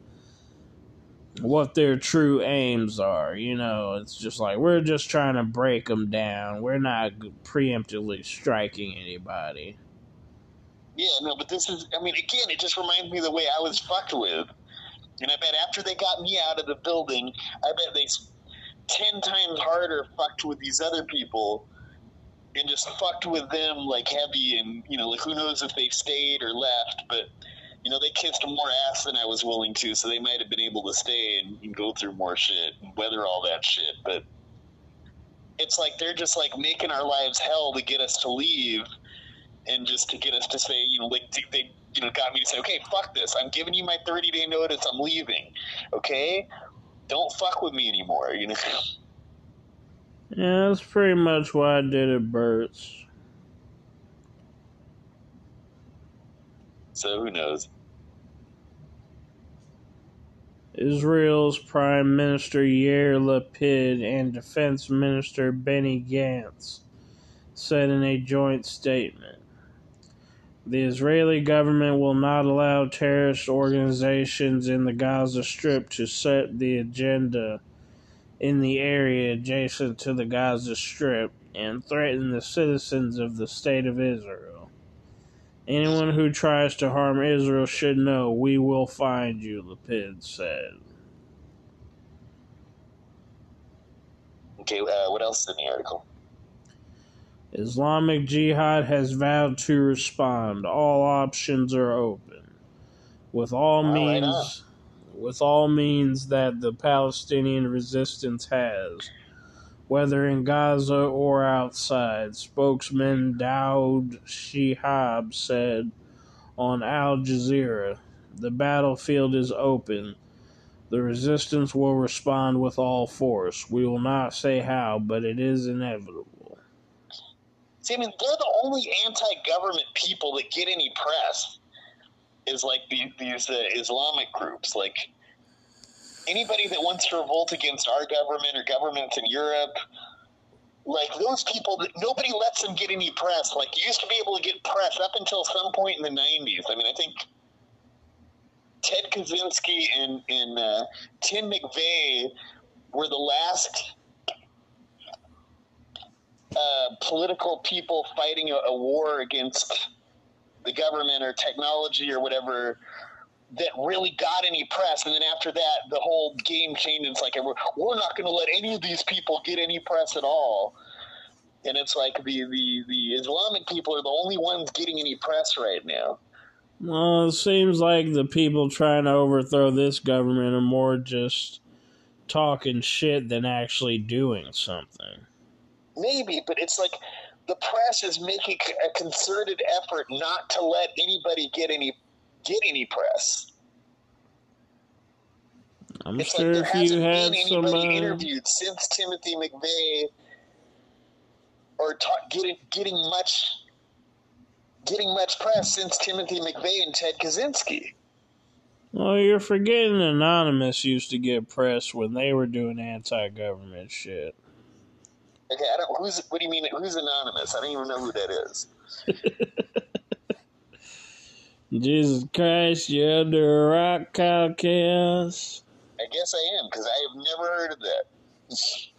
Speaker 1: what their true aims are. You know, it's just like we're just trying to break them down. We're not preemptively striking anybody.
Speaker 2: Yeah, no, but this is, I mean, again, it just reminds me of the way I was fucked with. And I bet after they got me out of the building, I bet they 10 times harder fucked with these other people and just fucked with them like heavy and you know like who knows if they stayed or left but you know they kissed more ass than i was willing to so they might have been able to stay and, and go through more shit and weather all that shit but it's like they're just like making our lives hell to get us to leave and just to get us to say you know like they you know got me to say okay fuck this i'm giving you my 30 day notice i'm leaving okay don't fuck with me anymore you know
Speaker 1: Yeah, that's pretty much why I did it, Burt's.
Speaker 2: So who knows?
Speaker 1: Israel's Prime Minister Yair Lapid and Defense Minister Benny Gantz said in a joint statement. The Israeli government will not allow terrorist organizations in the Gaza Strip to set the agenda in the area adjacent to the Gaza Strip and threaten the citizens of the State of Israel. Anyone who tries to harm Israel should know we will find you, Lapid said.
Speaker 2: Okay, uh, what else in the article?
Speaker 1: Islamic Jihad has vowed to respond. All options are open. With all means with all means that the Palestinian resistance has, whether in Gaza or outside, spokesman Daoud Shihab said on Al Jazeera. The battlefield is open. The resistance will respond with all force. We will not say how, but it is inevitable.
Speaker 2: See, I mean, they're the only anti-government people that get any press is like the, these uh, Islamic groups. Like anybody that wants to revolt against our government or governments in Europe like those people that nobody lets them get any press. Like you used to be able to get press up until some point in the '90s. I mean, I think Ted Kaczynski and and uh, Tim McVeigh were the last uh, political people fighting a, a war against the government or technology or whatever that really got any press. And then after that, the whole game changed. It's like we're, we're not going to let any of these people get any press at all. And it's like the, the, the Islamic people are the only ones getting any press right now.
Speaker 1: Well, it seems like the people trying to overthrow this government are more just talking shit than actually doing something.
Speaker 2: Maybe, but it's like the press is making a concerted effort not to let anybody get any get any press.
Speaker 1: I'm
Speaker 2: It's
Speaker 1: sure
Speaker 2: like there
Speaker 1: if you had
Speaker 2: been
Speaker 1: some.
Speaker 2: anybody
Speaker 1: Uh,
Speaker 2: interviewed since Timothy McVeigh or ta- getting getting much getting much press since Timothy McVeigh and Ted Kaczynski.
Speaker 1: well, you're forgetting Anonymous used to get press when they were doing anti government shit.
Speaker 2: Okay, I don't. Who's? What do you mean? Who's anonymous? I don't even know who that is. <laughs>
Speaker 1: Jesus Christ, you're under a rock, Kyle Calcas.
Speaker 2: I guess I am because I have never heard of that. <laughs>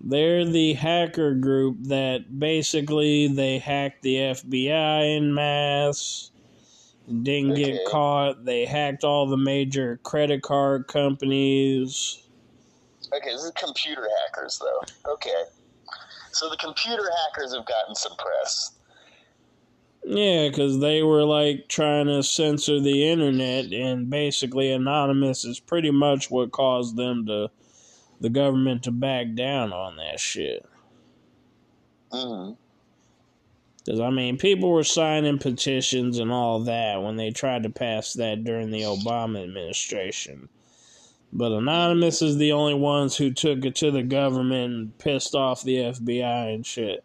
Speaker 1: They're the hacker group that basically they hacked the FBI in mass. Didn't get caught. They hacked all the major credit card companies.
Speaker 2: Okay, this is computer hackers, though. Okay, so the computer hackers have gotten some press.
Speaker 1: Yeah, because they were like trying to censor the internet, and basically, Anonymous is pretty much what caused them to, the government to back down on that shit.
Speaker 2: Mm-hmm.
Speaker 1: Because, I mean, people were signing petitions and all that when they tried to pass that during the Obama administration. But Anonymous is the only ones who took it to the government and pissed off the FBI and shit.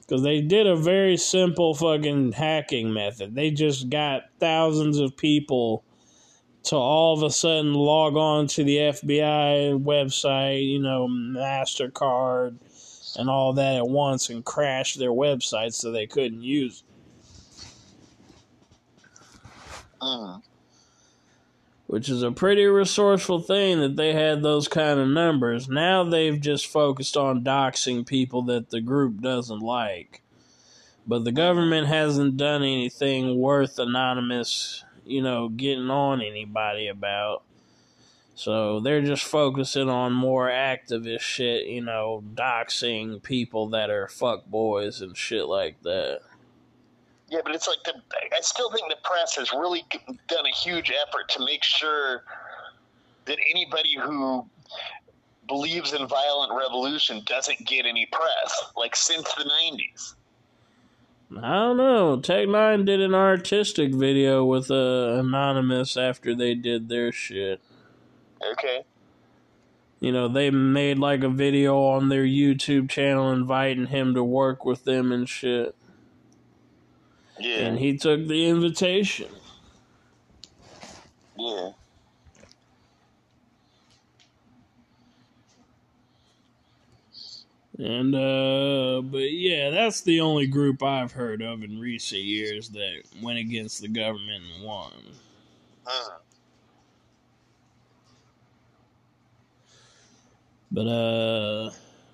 Speaker 1: Because they did a very simple fucking hacking method. They just got thousands of people to all of a sudden log on to the FBI website, you know, MasterCard and all that at once and crash their website so they couldn't use it,
Speaker 2: hmm
Speaker 1: which is a pretty resourceful thing that they had those kind of numbers. Now they've just focused on doxing people that the group doesn't like. But the government hasn't done anything worth anonymous, you know, getting on anybody about. So they're just focusing on more activist shit, you know, doxing people that are fuckboys and shit like that.
Speaker 2: Yeah, but it's like the. I still think the press has really done a huge effort to make sure that anybody who believes in violent revolution doesn't get any press, like since the '90s.
Speaker 1: I don't know. Tech N9ne did an artistic video with uh, Anonymous after they did their shit.
Speaker 2: Okay.
Speaker 1: You know, they made like a video on their YouTube channel inviting him to work with them and shit.
Speaker 2: Yeah.
Speaker 1: And he took the invitation.
Speaker 2: yeah.
Speaker 1: And, uh, but yeah, that's the only group I've heard of in recent years that went against the government and won.
Speaker 2: Uh,
Speaker 1: But uh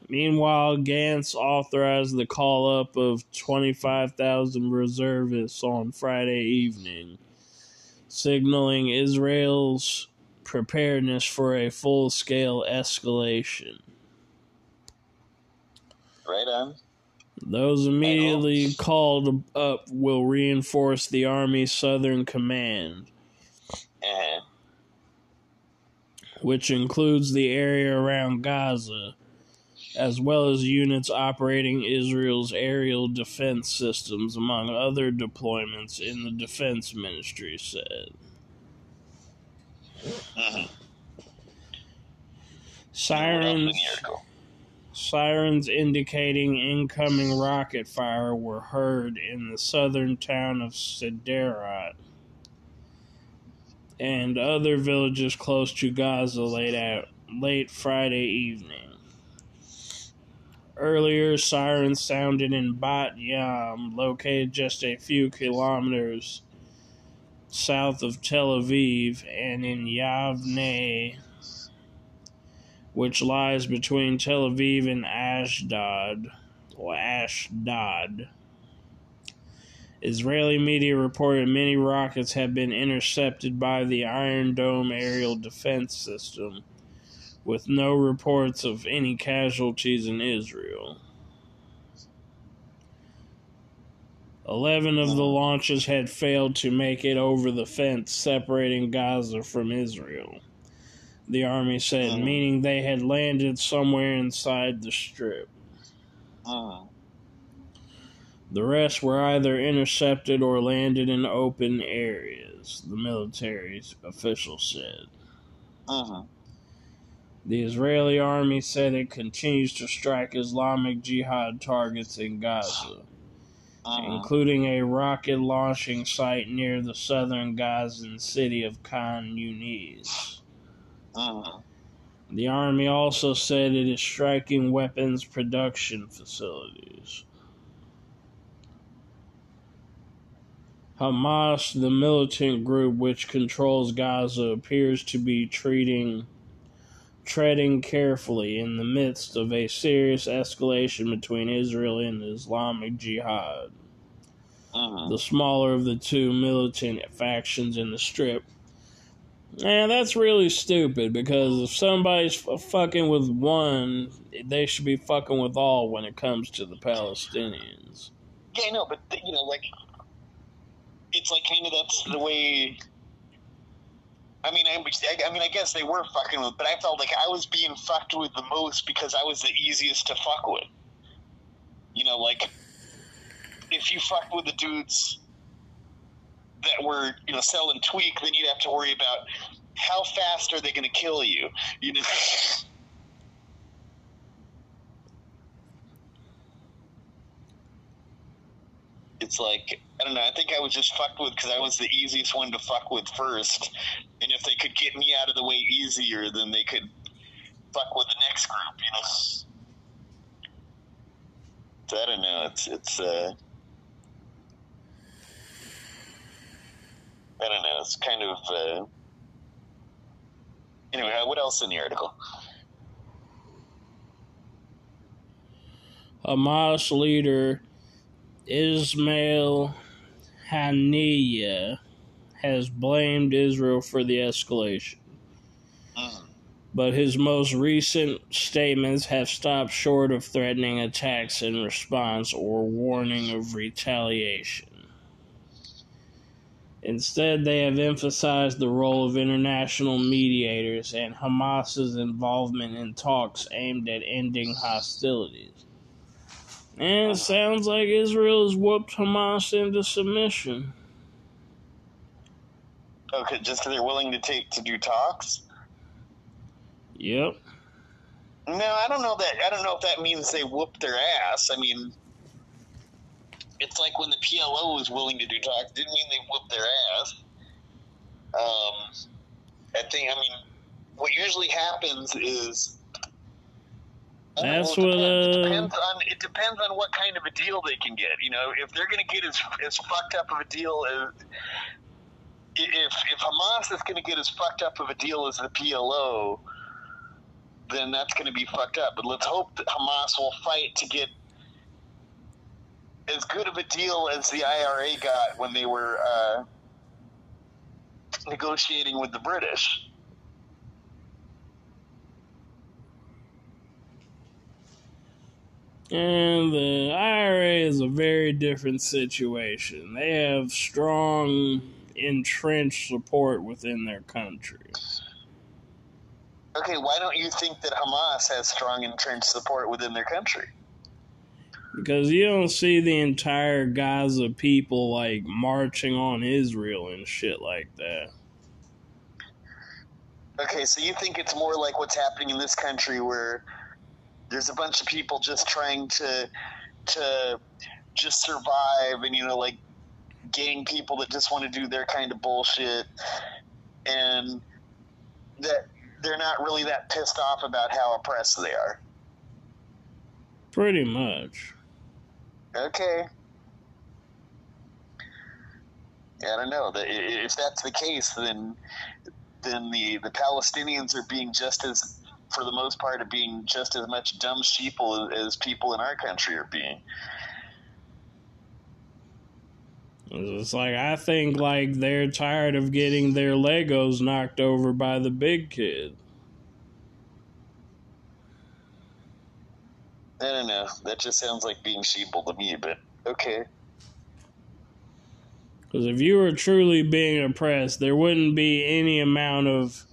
Speaker 1: meanwhile Gantz authorized the call up of 25,000 reservists on Friday evening, signaling Israel's preparedness for a full-scale escalation.
Speaker 2: right on.
Speaker 1: Those immediately called up will reinforce the Army's Southern Command,
Speaker 2: Uh,
Speaker 1: which includes the area around Gaza, as well as units operating Israel's aerial defense systems, among other deployments in the defense ministry said. Sirens, sirens indicating incoming rocket fire were heard in the southern town of Sderot and other villages close to Gaza late out late Friday evening. Earlier, sirens sounded in Bat Yam, located just a few kilometers south of Tel Aviv, and in Yavne, which lies between Tel Aviv and Ashdod, or Ashdod. Israeli media reported many rockets have been intercepted by the Iron Dome aerial defense system, with no reports of any casualties in Israel. Eleven of the launches had failed to make it over the fence separating Gaza from Israel, the army said,
Speaker 2: Mhm.
Speaker 1: meaning they had landed somewhere inside the strip.
Speaker 2: Mm.
Speaker 1: The rest were either intercepted or landed in open areas, the military official said.
Speaker 2: Mhm.
Speaker 1: The Israeli army said it continues to strike Islamic Jihad targets in Gaza,
Speaker 2: Mhm.
Speaker 1: including a rocket launching site near the southern Gazan city of Khan Yunis.
Speaker 2: Mhm.
Speaker 1: The army also said it is striking weapons production facilities. Hamas, the militant group which controls Gaza, appears to be treating treading carefully in the midst of a serious escalation between Israel and Islamic Jihad,
Speaker 2: Mhm.
Speaker 1: the smaller of the two militant factions in the strip. And that's really stupid because if somebody's f- fucking with one, they should be fucking with all when it comes to the Palestinians.
Speaker 2: Yeah, I know, but you know, like, it's like kind of that's the way. I mean, I, I mean, I guess they were fucking with, but I felt like I was being fucked with the most because I was the easiest to fuck with. You know, like if you fucked with the dudes that were, you know, selling tweak, then you'd have to worry about how fast are they going to kill you. You know. <laughs> it's like I don't know. I think I was just fucked with because I was the easiest one to fuck with first, and if they could get me out of the way easier, then they could fuck with the next group. You know. So I don't know. It's it's. uh I don't know. It's kind of. Uh, anyway, what else in the article?
Speaker 1: A Hamas leader Ismail Haniyeh has blamed Israel for the escalation,
Speaker 2: Mm.
Speaker 1: but his most recent statements have stopped short of threatening attacks in response or warning of retaliation. Instead, they have emphasized the role of international mediators and Hamas's involvement in talks aimed at ending hostilities. And it sounds like Israel has whooped Hamas into submission.
Speaker 2: Okay, just because they're willing to take to do talks.
Speaker 1: Yep.
Speaker 2: No, I don't know that. I don't know if that means they whooped their ass. I mean, it's like when the PLO was willing to do talks. Didn't mean they whooped their ass. Um, I think. I mean, what usually happens is.
Speaker 1: That's what,
Speaker 2: it depends.
Speaker 1: uh,
Speaker 2: depends on it depends on what kind of a deal they can get. You know, if they're going to get as as fucked up of a deal as if if Hamas is going to get as fucked up of a deal as the PLO, then that's going to be fucked up. But let's hope that Hamas will fight to get as good of a deal as the IRA got when they were uh, negotiating with the British.
Speaker 1: And the IRA is a very different situation. They have strong, entrenched support within their country.
Speaker 2: Okay, why don't you think that Hamas has strong entrenched support within their country?
Speaker 1: Because you don't see the entire Gaza people like marching on Israel and shit like that.
Speaker 2: Okay, so you think it's more like what's happening in this country where there's a bunch of people just trying to to just survive and you know like gang people that just want to do their kind of bullshit and that they're not really that pissed off about how oppressed they are.
Speaker 1: Pretty much.
Speaker 2: Okay. I don't know. If that's the case, then then the, the Palestinians are being just as, for the most part, are being just as much dumb sheeple as people in our country are being.
Speaker 1: It's like I think like they're tired of getting their Legos knocked over by the big kid.
Speaker 2: I don't know. That just sounds like being sheeple to me, but okay.
Speaker 1: Because if you were truly being oppressed, there wouldn't be any amount of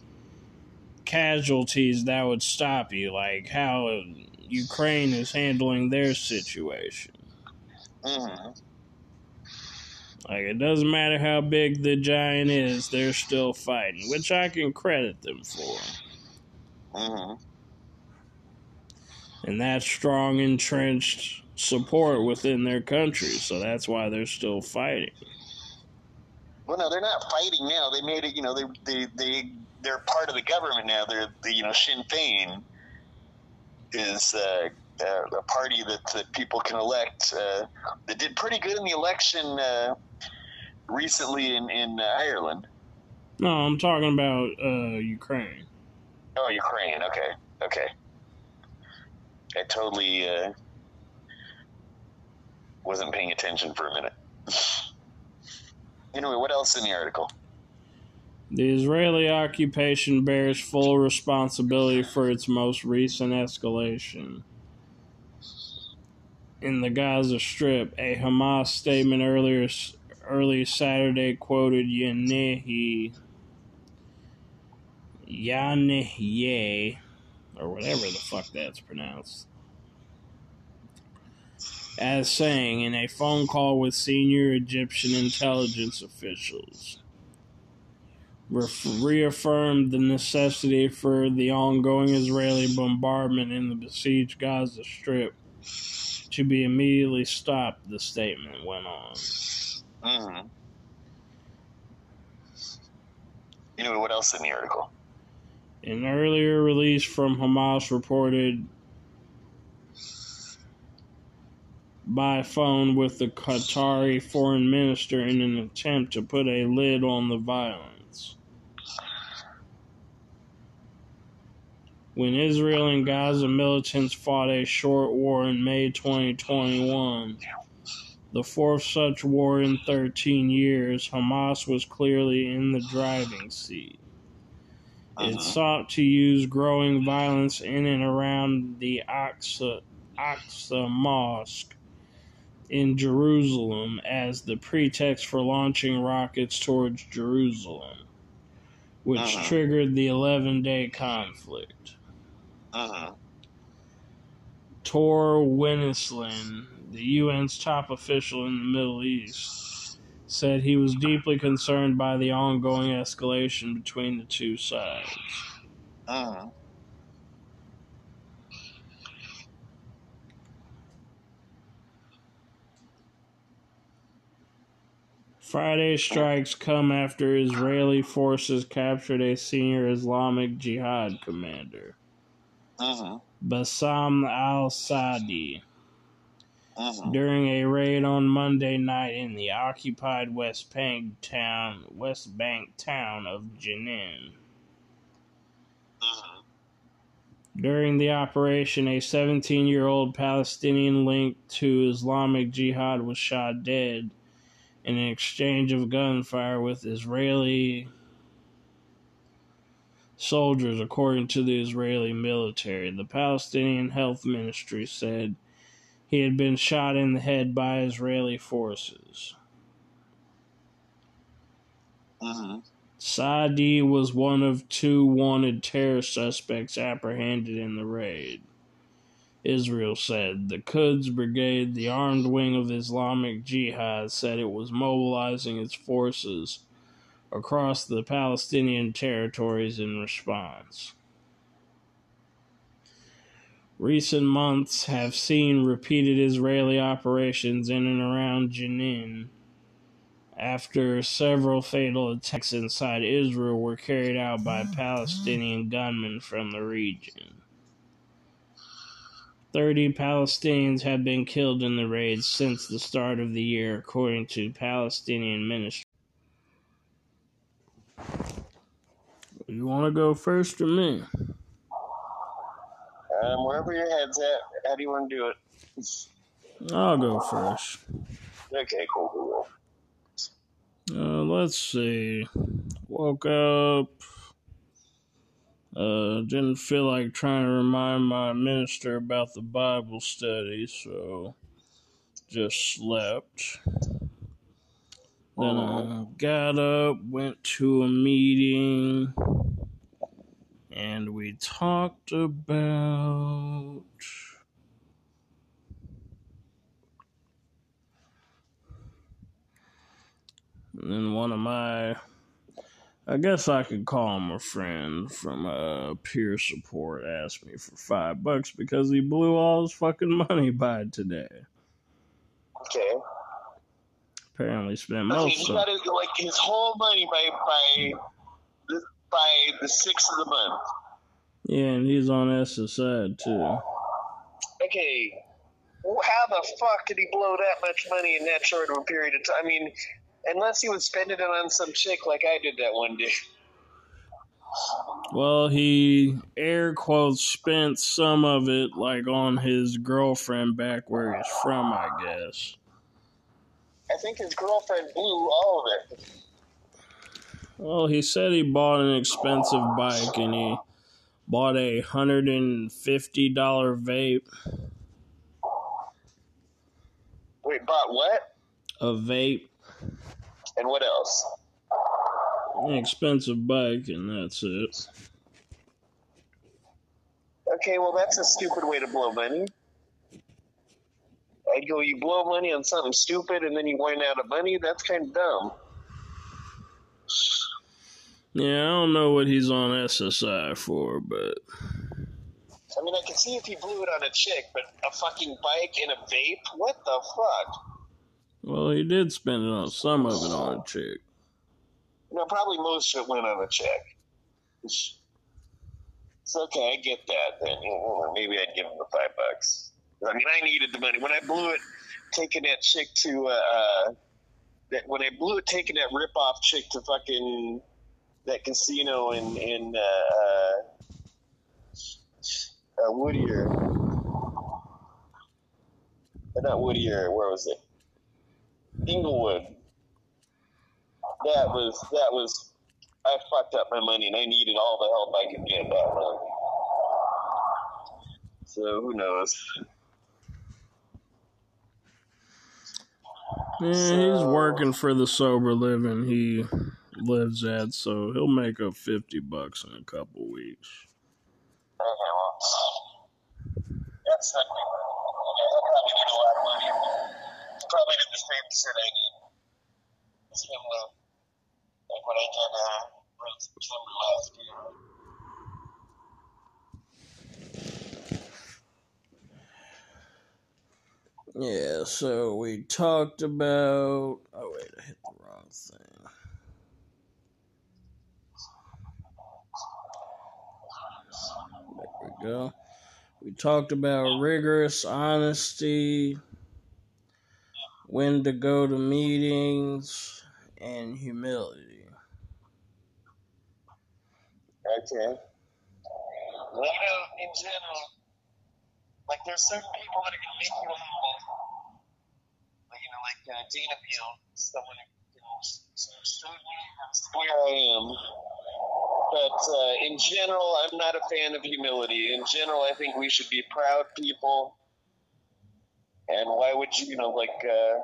Speaker 1: casualties that would stop you, like how Ukraine is handling their situation.
Speaker 2: Mm-hmm.
Speaker 1: Like, it doesn't matter how big the giant is, they're still fighting, which I can credit them for.
Speaker 2: Mm-hmm.
Speaker 1: And that's strong, entrenched support within their country, so that's why they're still fighting.
Speaker 2: Well, no, they're not fighting now. They made it. You know, they they they they're part of the government now. They're the you know Sinn Fein is uh, uh, a party that, that people can elect. Uh, that did pretty good in the election uh, recently in in Ireland.
Speaker 1: No, I'm talking about uh, Ukraine.
Speaker 2: Oh, Ukraine. Okay, okay. I totally uh, wasn't paying attention for a minute. <laughs> anyway, what else in the article?
Speaker 1: The Israeli occupation bears full responsibility for its most recent escalation. In the Gaza Strip, a Hamas statement earlier early Saturday quoted Yanehi Yanehye or whatever the fuck that's pronounced as saying in a phone call with senior Egyptian intelligence officials reaffirmed the necessity for the ongoing Israeli bombardment in the besieged Gaza Strip to be immediately stopped, the statement went on.
Speaker 2: Mm-hmm. Anyway, what else in the article?
Speaker 1: An earlier release from Hamas reported by phone with the Qatari foreign minister in an attempt to put a lid on the violence. When Israel and Gaza militants fought a short war in May 2021, the fourth such war in 13 years, Hamas was clearly in the driving seat. It uh-huh. sought to use growing violence in and around the Aqsa, Aqsa Mosque in Jerusalem as the pretext for launching rockets towards Jerusalem, which uh-huh. triggered the 11 day conflict.
Speaker 2: Uh-huh.
Speaker 1: Tor Wennesland, the UN's top official in the Middle East, said he was deeply concerned by the ongoing escalation between the two sides.
Speaker 2: Uh-huh.
Speaker 1: Friday strikes come after Israeli forces captured a senior Islamic Jihad commander,
Speaker 2: uh-huh.
Speaker 1: Bassam al Sadi,
Speaker 2: uh-huh.
Speaker 1: during a raid on Monday night in the occupied West Bank town, West Bank town of Jenin.
Speaker 2: Uh-huh.
Speaker 1: During the operation, a 17 year old Palestinian linked to Islamic Jihad was shot dead in an exchange of gunfire with Israeli soldiers, according to the Israeli military. The Palestinian Health Ministry said he had been shot in the head by Israeli forces.
Speaker 2: Mm-hmm.
Speaker 1: Saadi was one of two wanted terror suspects apprehended in the raid. Israel said. The Quds Brigade, the armed wing of Islamic Jihad, said it was mobilizing its forces across the Palestinian territories in response. Recent months have seen repeated Israeli operations in and around Jenin after several fatal attacks inside Israel were carried out by oh, Palestinian gunmen from the region. 30 Palestinians have been killed in the raids since the start of the year, according to Palestinian ministry. You want to go first or me?
Speaker 2: Um, wherever your head's at, how do you want to do it?
Speaker 1: I'll go first.
Speaker 2: Okay, cool, cool.
Speaker 1: Uh, let's see. Woke up. Uh, didn't feel like trying to remind my minister about the Bible study, so just slept. Then I got up, went to a meeting, and we talked about. And then one of my, I guess I could call him a friend from uh, peer support, asked me for five bucks because he blew all his fucking money by today.
Speaker 2: Okay.
Speaker 1: Apparently spent
Speaker 2: Okay,
Speaker 1: most
Speaker 2: he
Speaker 1: of
Speaker 2: got his, like his whole money by by the, by the sixth of the month.
Speaker 1: Yeah, and he's on SSI too.
Speaker 2: Okay, how the fuck did he blow that much money in that short of a period of time? I mean, unless he was spending it on some chick like I did that one day.
Speaker 1: Well, he air quotes spent some of it like on his girlfriend back where he's from, I guess.
Speaker 2: I think his girlfriend blew all of it.
Speaker 1: Well, he said he bought an expensive bike and he bought a hundred and fifty dollar vape.
Speaker 2: Wait, bought what?
Speaker 1: A vape,
Speaker 2: And what else?
Speaker 1: an expensive bike, and that's it.
Speaker 2: Okay, well, that's a stupid way to blow money. I'd go, you blow money on something stupid and then you run out of money? That's kind of dumb.
Speaker 1: Yeah, I don't know what he's on SSI for, but
Speaker 2: I mean, I can see if he blew it on a chick, but a fucking bike and a vape? What the fuck?
Speaker 1: well, he did spend it on some of it on a chick.
Speaker 2: No, probably most of it went on a check. It's okay, I get that then. Maybe I'd give him the five bucks. I mean, I needed the money. When I blew it taking that chick to, uh, uh, that when I blew it taking that rip-off chick to fucking that casino in, in, uh, uh, uh Not Whittier, where was it? Inglewood that was that was I fucked up my money and I needed all the help I could get that. So who knows?
Speaker 1: Yeah, he's working for the sober living he lives at, so he'll make up fifty bucks in a couple weeks.
Speaker 2: Okay, well, that's not. I probably need a lot of money. Probably did the same shit I need. It's similar, like what I did uh, last year.
Speaker 1: Yeah, so we talked about. Oh wait, I hit the wrong thing. There we go. We talked about rigorous honesty, when to go to meetings, and humility.
Speaker 2: Okay. In general, like there's certain people that are gonna make you humble. Like you know, like uh, Dana Peel, someone who you know, showed me where I am. But uh, in general, I'm not a fan of humility. In general, I think we should be proud people. And why would you, you know, like, uh,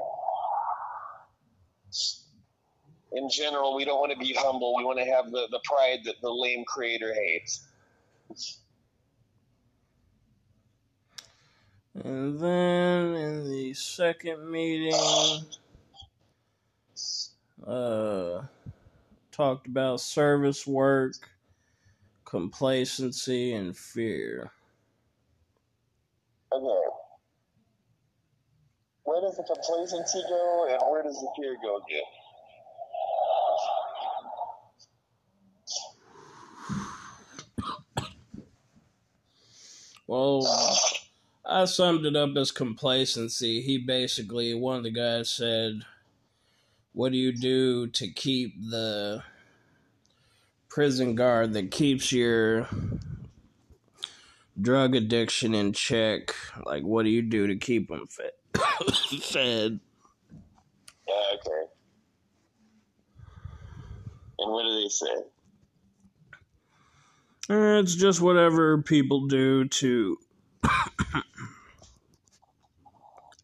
Speaker 2: in general, we don't want to be humble. We want to have the, the pride that the lame creator hates.
Speaker 1: And then in the second meeting, uh, talked about service work, complacency, and fear.
Speaker 2: Okay. Where does the complacency go and where does the fear go again?
Speaker 1: Well, I summed it up as complacency. He basically, one of the guys said, What do you do to keep the prison guard that keeps your drug addiction in check? Like, what do you do to keep them fed? <coughs> fed?
Speaker 2: Yeah, okay. And what do they say?
Speaker 1: Uh, It's just whatever people do to.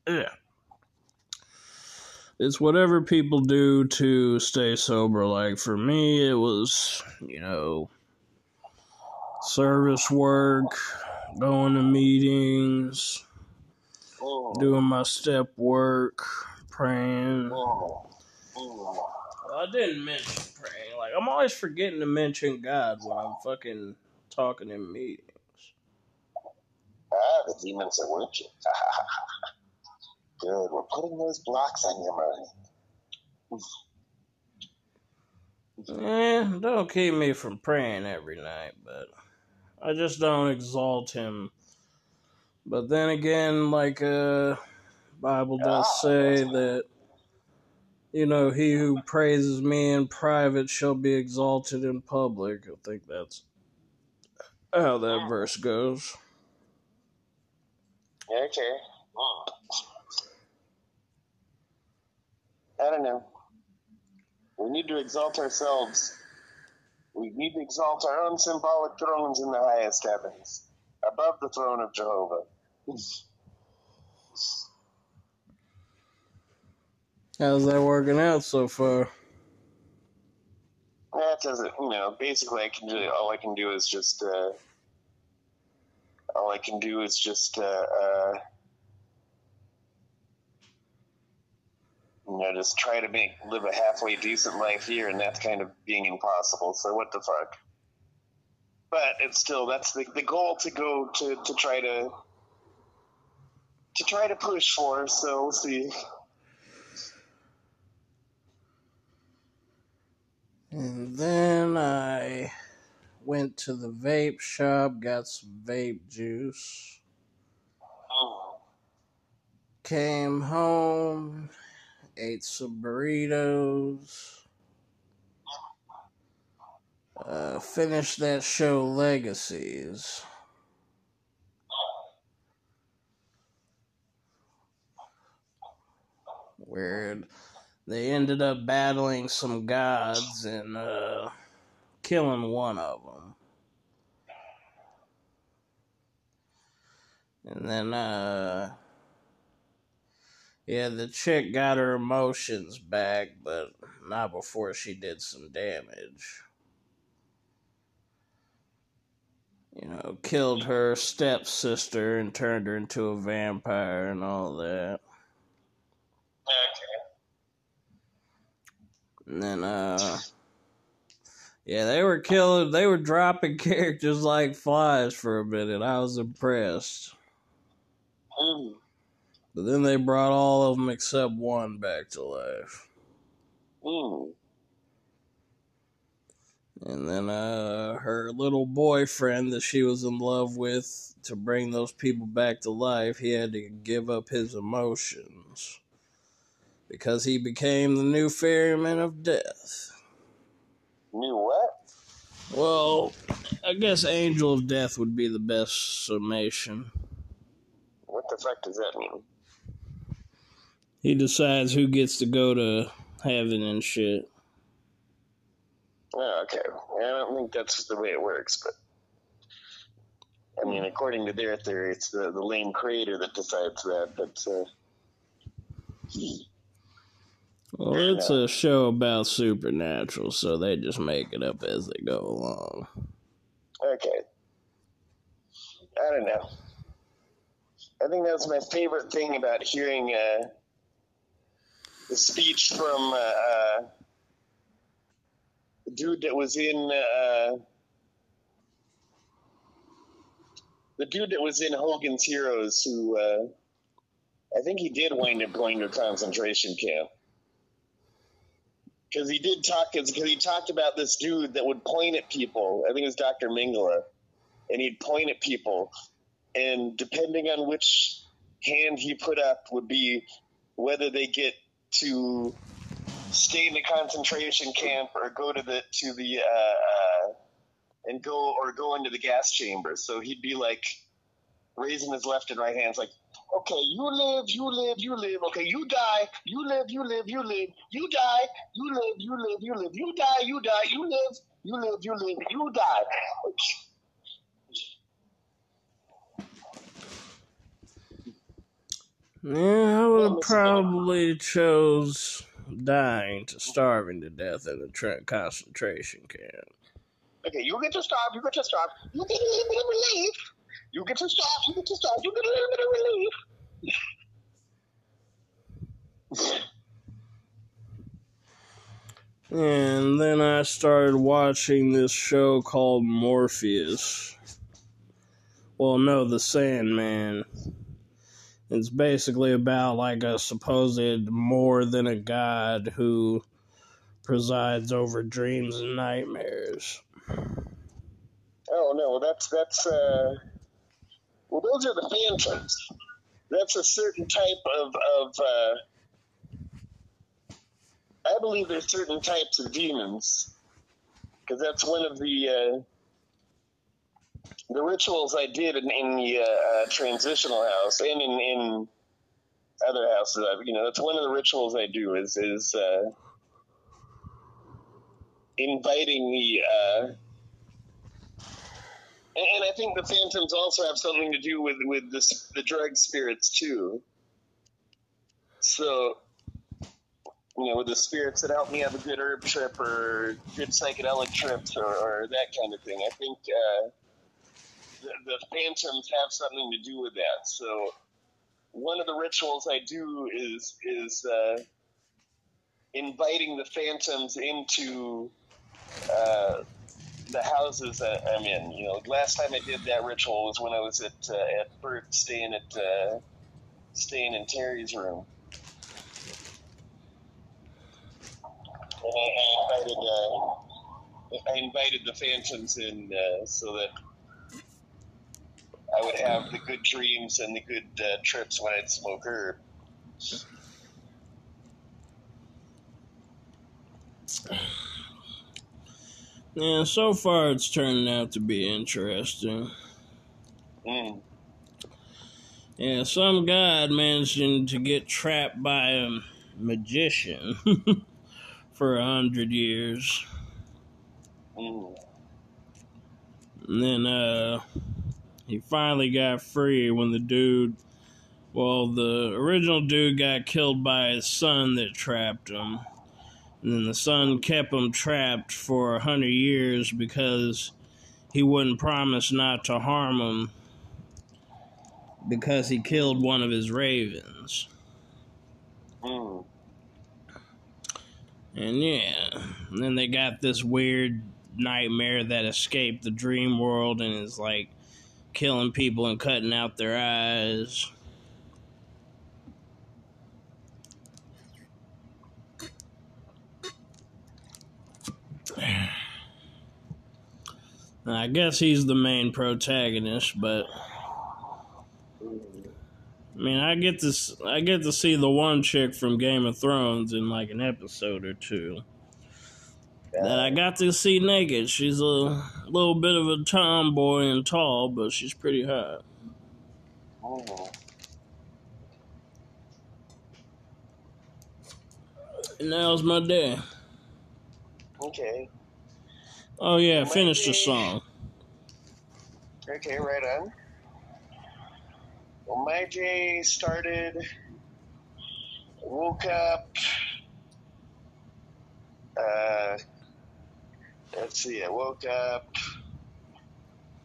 Speaker 1: Yeah. It's whatever people do to stay sober. Like for me, it was, you know, service work, going to meetings,
Speaker 2: Mm,
Speaker 1: doing my step work, praying.
Speaker 2: mm.
Speaker 1: I didn't mention praying. Like, I'm always forgetting to mention God when I'm fucking talking in meetings.
Speaker 2: Ah, the demons are working. <laughs> Good. We're putting those blocks on your mind.
Speaker 1: Eh, don't keep me from praying every night, but I just don't exalt him. But then again, like uh Bible does say that you know, he who praises me in private shall be exalted in public. I think that's how that verse goes.
Speaker 2: Okay. I don't know. We need to exalt ourselves. We need to exalt our own symbolic thrones in the highest heavens, above the throne of Jehovah.
Speaker 1: How's that working out so far?
Speaker 2: That doesn't, you know, basically I can do, all I can do is just, uh, all I can do is just, uh, uh, you know, just try to make, live a halfway decent life here, and that's kind of being impossible, so what the fuck? But it's still, that's the, the goal to go to, to try to, to try to push for, so we'll see.
Speaker 1: And then I went to the vape shop, got some vape juice. Came home, ate some burritos. Uh, finished that show Legacies. Where they ended up battling some gods and uh, killing one of them. And then, uh, yeah, the chick got her emotions back, but not before she did some damage. You know, killed her stepsister and turned her into a vampire and all that.
Speaker 2: okay.
Speaker 1: And then, uh, yeah, they were killing, they were dropping <laughs> characters like flies for a minute. I was impressed.
Speaker 2: Mm.
Speaker 1: But then they brought all of them except one back to life.
Speaker 2: Mm.
Speaker 1: And then, uh, her little boyfriend that she was in love with to bring those people back to life, he had to give up his emotions. Because he became the new ferryman of death.
Speaker 2: Knew what?
Speaker 1: Well, I guess Angel of Death would be the best summation.
Speaker 2: What the fuck does that mean?
Speaker 1: He decides who gets to go to heaven and shit.
Speaker 2: Oh, okay. I don't think that's the way it works, but I mean, according to their theory, it's the, the lame creator that decides that. But uh,
Speaker 1: Well, it's a show about supernatural, so they just make it up as they go along.
Speaker 2: okay, I don't know. I think that was my favorite thing about hearing uh, the speech from uh, uh, the dude that was in uh, the dude that was in Hogan's Heroes, who uh, I think he did wind up going to a concentration camp because he did talk because he talked about this dude that would point at people. I think it was Dr. Mengele, and he'd point at people, and depending on which hand he put up would be whether they get to stay in the concentration camp or go to the to the uh, uh, and go or go into the gas chamber. So he'd be like raising his left and right hands, like, okay, you live, you live, you live. Okay, you die, you live, you live, you live. You die, you live, you live, you live. You die, you die, you live, you live, you live, you die.
Speaker 1: Yeah, I would have probably chose dying to starving to death in a tra- concentration camp.
Speaker 2: Okay, you get to starve, you get to starve, you get a little bit of relief. You get to starve, you get to starve, you get a little bit of relief.
Speaker 1: And then I started watching this show called Morpheus. Well, no, The Sandman. It's basically about like a supposed more than a god who presides over dreams and nightmares.
Speaker 2: Oh no, that's that's uh well those are the phantoms. That's a certain type of of uh I believe there's certain types of demons because that's one of the uh, the rituals I did in, in the uh, uh, transitional house and in, in other houses. I've, you know, that's one of the rituals I do is is uh, inviting the. And, and I think the phantoms also have something to do with with the the drug spirits too. So you know, with the spirits that help me have a good herb trip or good psychedelic trips or, or that kind of thing. I think uh, the, the phantoms have something to do with that. So one of the rituals I do is is uh, inviting the phantoms into uh, the houses that I'm in. You know, last time I did that ritual was when I was at uh, at Bert staying at uh, staying in Terry's room. And I, I invited uh, I invited the phantoms in uh, so that I would have the good dreams and the good uh, trips when I'd smoke herb. <laughs>
Speaker 1: Yeah, so far it's turning out to be interesting.
Speaker 2: Mm.
Speaker 1: Yeah, some guy managed to get trapped by a magician <laughs> for a hundred years.
Speaker 2: Mm.
Speaker 1: And then uh he finally got free when the dude well the original dude got killed by his son that trapped him. And then the son kept him trapped for a hundred years because he wouldn't promise not to harm him because he killed one of his ravens.
Speaker 2: Mm.
Speaker 1: And yeah, and then they got this weird nightmare that escaped the dream world and is like killing people and cutting out their eyes. I guess he's the main protagonist, but I mean, I get to I get to see the one chick from Game of Thrones in like an episode or two that I got to see naked. She's a little bit of a tomboy and tall, but she's pretty hot.
Speaker 2: Mm.
Speaker 1: And that my day.
Speaker 2: Okay.
Speaker 1: Oh yeah,
Speaker 2: My
Speaker 1: finish the song.
Speaker 2: Okay, right on. Well, my day started. Woke up. Uh, let's see. I woke up.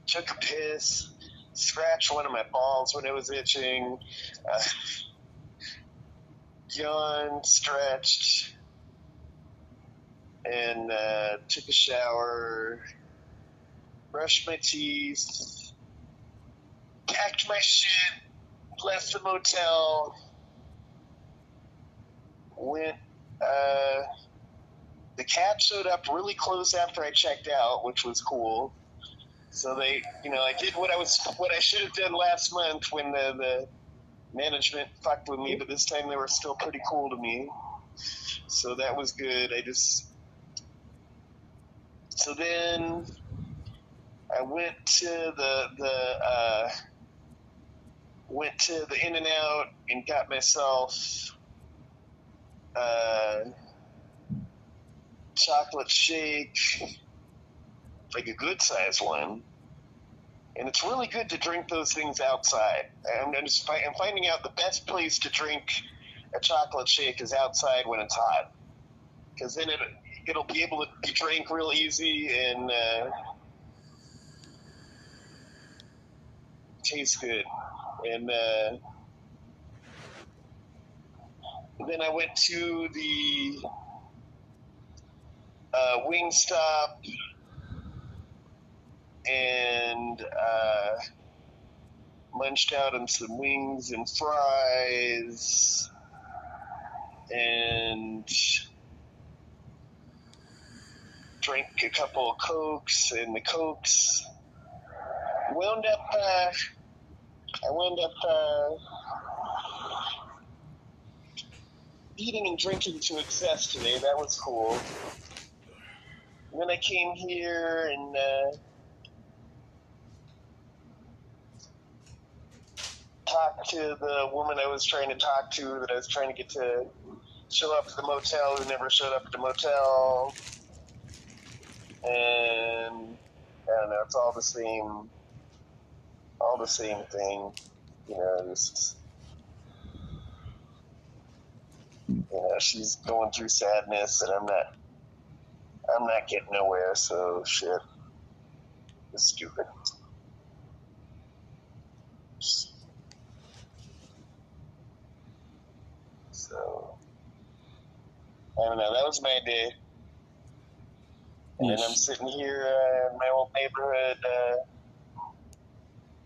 Speaker 2: Took a piss. Scratched one of my balls when it was itching. Uh, yawned, stretched, and uh, took a shower brushed my teeth, packed my shit, left the motel, went, uh, the cab showed up really close after I checked out, which was cool. So they, you know, I did what I was, what I should have done last month when the, the management fucked with me, but this time they were still pretty cool to me. So that was good. I just, so then I went to the, the, uh, went to the In-N-Out and got myself, uh, chocolate shake, like a good size one. And it's really good to drink those things outside. I'm, I'm just I'm finding out the best place to drink a chocolate shake is outside when it's hot, because then it it'll be able to be drank real easy and uh, tastes good. And uh, then I went to the uh, Wingstop and uh, munched out on some wings and fries and drank a couple of cokes and the cokes wound up uh, I wound up uh, eating and drinking to excess today. That was cool. And then I came here and uh, talked to the woman I was trying to talk to that I was trying to get to show up at the motel who never showed up at the motel. And I don't know, it's all the same all the same thing. You know, just you know, she's going through sadness, and I'm not. I'm not getting nowhere. So shit, it's stupid. So I don't know. That was my day. And I'm sitting here uh, in my old neighborhood. Uh,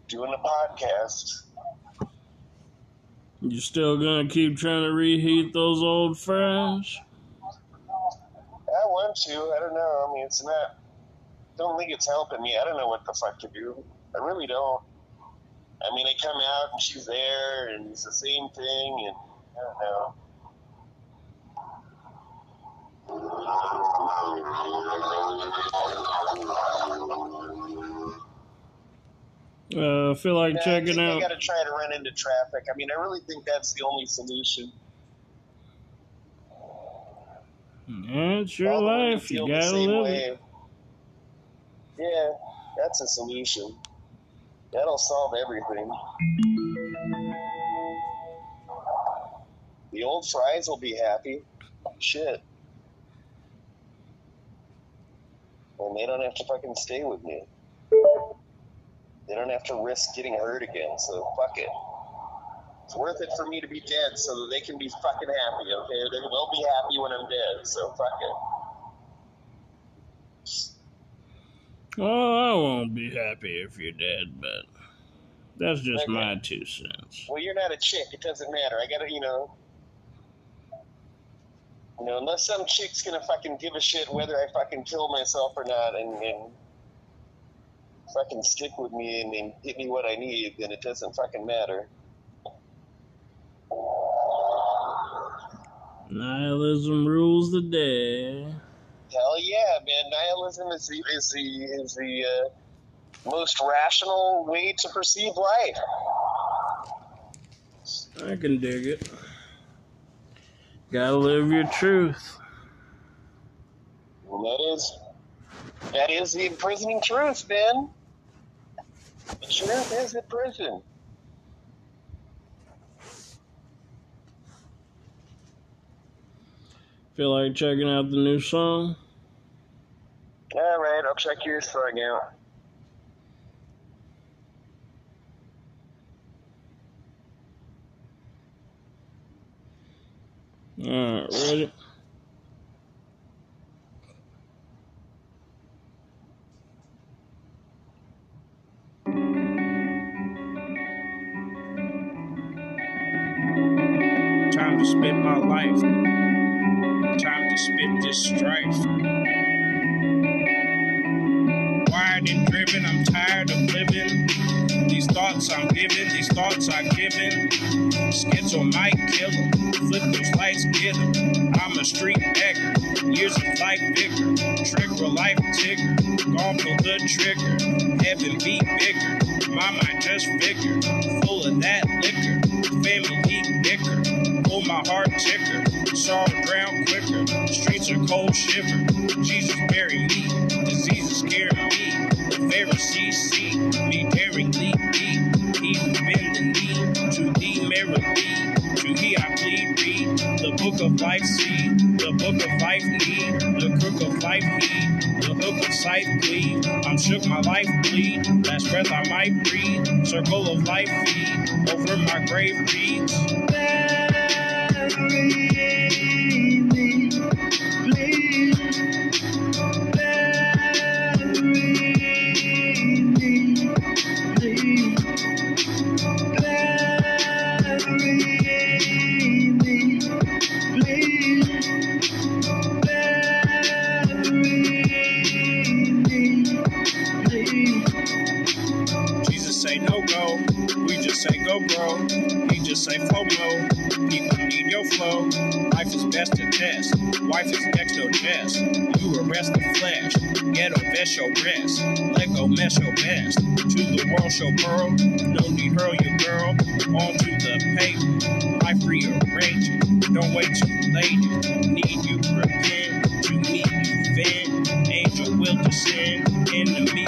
Speaker 2: doing a podcast.
Speaker 1: You still gonna keep trying to reheat those old fries?
Speaker 2: I want to. I don't know. I mean, it's not. Don't think it's helping me. I don't know what the fuck to do. I really don't. I mean, I come out and she's there, and it's the same thing, and I don't know.
Speaker 1: Uh, feel like
Speaker 2: Yeah,
Speaker 1: checking out.
Speaker 2: got to try to run into traffic. I mean, I really think that's the only solution.
Speaker 1: Yeah, it's your
Speaker 2: women
Speaker 1: life. You gotta live it.
Speaker 2: way. Yeah, that's a solution. That'll solve everything. The old fries will be happy. Shit. And they don't have to fucking stay with me. They don't have to risk getting hurt again, so fuck it. It's worth it for me to be dead so that they can be fucking happy, okay? They will be happy when I'm dead, so fuck it.
Speaker 1: Oh, I won't be happy if you're dead, but that's just
Speaker 2: Okay.
Speaker 1: my two cents.
Speaker 2: Well, you're not a chick. It doesn't matter. I gotta, you know, you know, unless some chick's gonna fucking give a shit whether I fucking kill myself or not, and, and fucking stick with me and, and get me what I need, then it doesn't fucking matter.
Speaker 1: Nihilism rules the day.
Speaker 2: Hell yeah, man! Nihilism is the is the is the uh, most rational way to perceive life.
Speaker 1: I can dig it. Gotta live your truth.
Speaker 2: And that is that is the imprisoning truth, Ben. The truth is in prison.
Speaker 1: Feel like checking out the new song?
Speaker 2: All right, I'll check your song out.
Speaker 1: Alright, ready? Time to spend my life. Time to spit this strife. Wired and driven, I'm tired.
Speaker 3: given, these thoughts I've given. Schizo might kill 'em. Flip those lights, get 'em. I'm a street beggar. Years of life bigger. Trigger life tigger. Gone for the trigger. Heaven be bigger. My mind just bigger. Full of that liquor. Family bicker. Pull oh, my heart ticker. Sorrow drown quicker. Streets are cold shiver. Jesus bury me. Diseases scare me. The Pharisees see me daringly. He who bend the knee to thee merrily. To he I plead, read the book of life, see the book of life, need the crook of life, heed the hook of sight, bleed. I'm shook, my life bleed. Last breath I might breathe. Circle of life, feed over my grave reads. Bury say no go, we just say go bro. He just say FOMO. People need your flow. Life is best to test. Wife is next no jest. You arrest the flesh. Ghetto vest your rest. Let go mess your best. To the world show pearl. No need hurl your girl. Onto the pavement. Life rearranging. Don't wait too late. Need you repent. To me you vent. Angel will descend. Enemy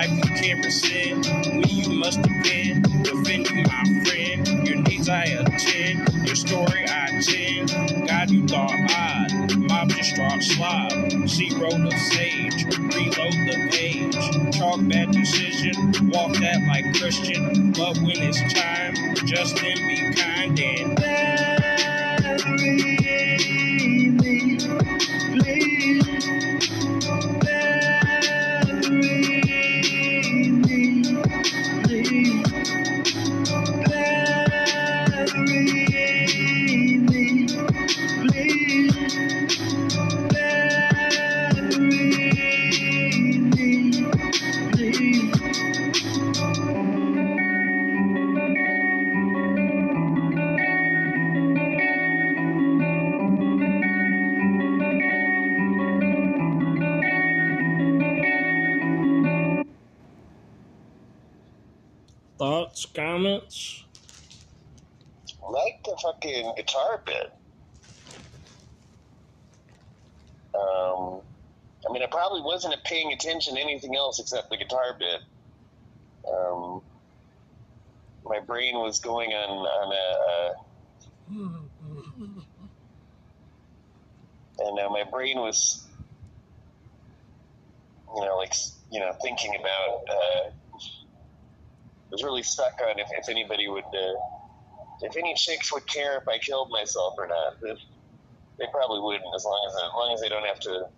Speaker 3: Life you can't rescind. Me you must defend. Defend you my friend. Your needs I attend. Your story I attend. God you thought odd. Mob distraught slob. Zero the sage. Reload the page. Chalk bad decision. Walk that like Christian. But when it's time, just then be kind and me, please. Comments?
Speaker 2: like the fucking guitar bit. Um, I mean, I probably wasn't paying attention to anything else except the guitar bit. Um, my brain was going on on a, a and uh, my brain was, you know, like you know, thinking about. Uh, was really stuck on if, if anybody would. Uh, if any chicks would care if I killed myself or not. They probably wouldn't, as long as as long as they don't have to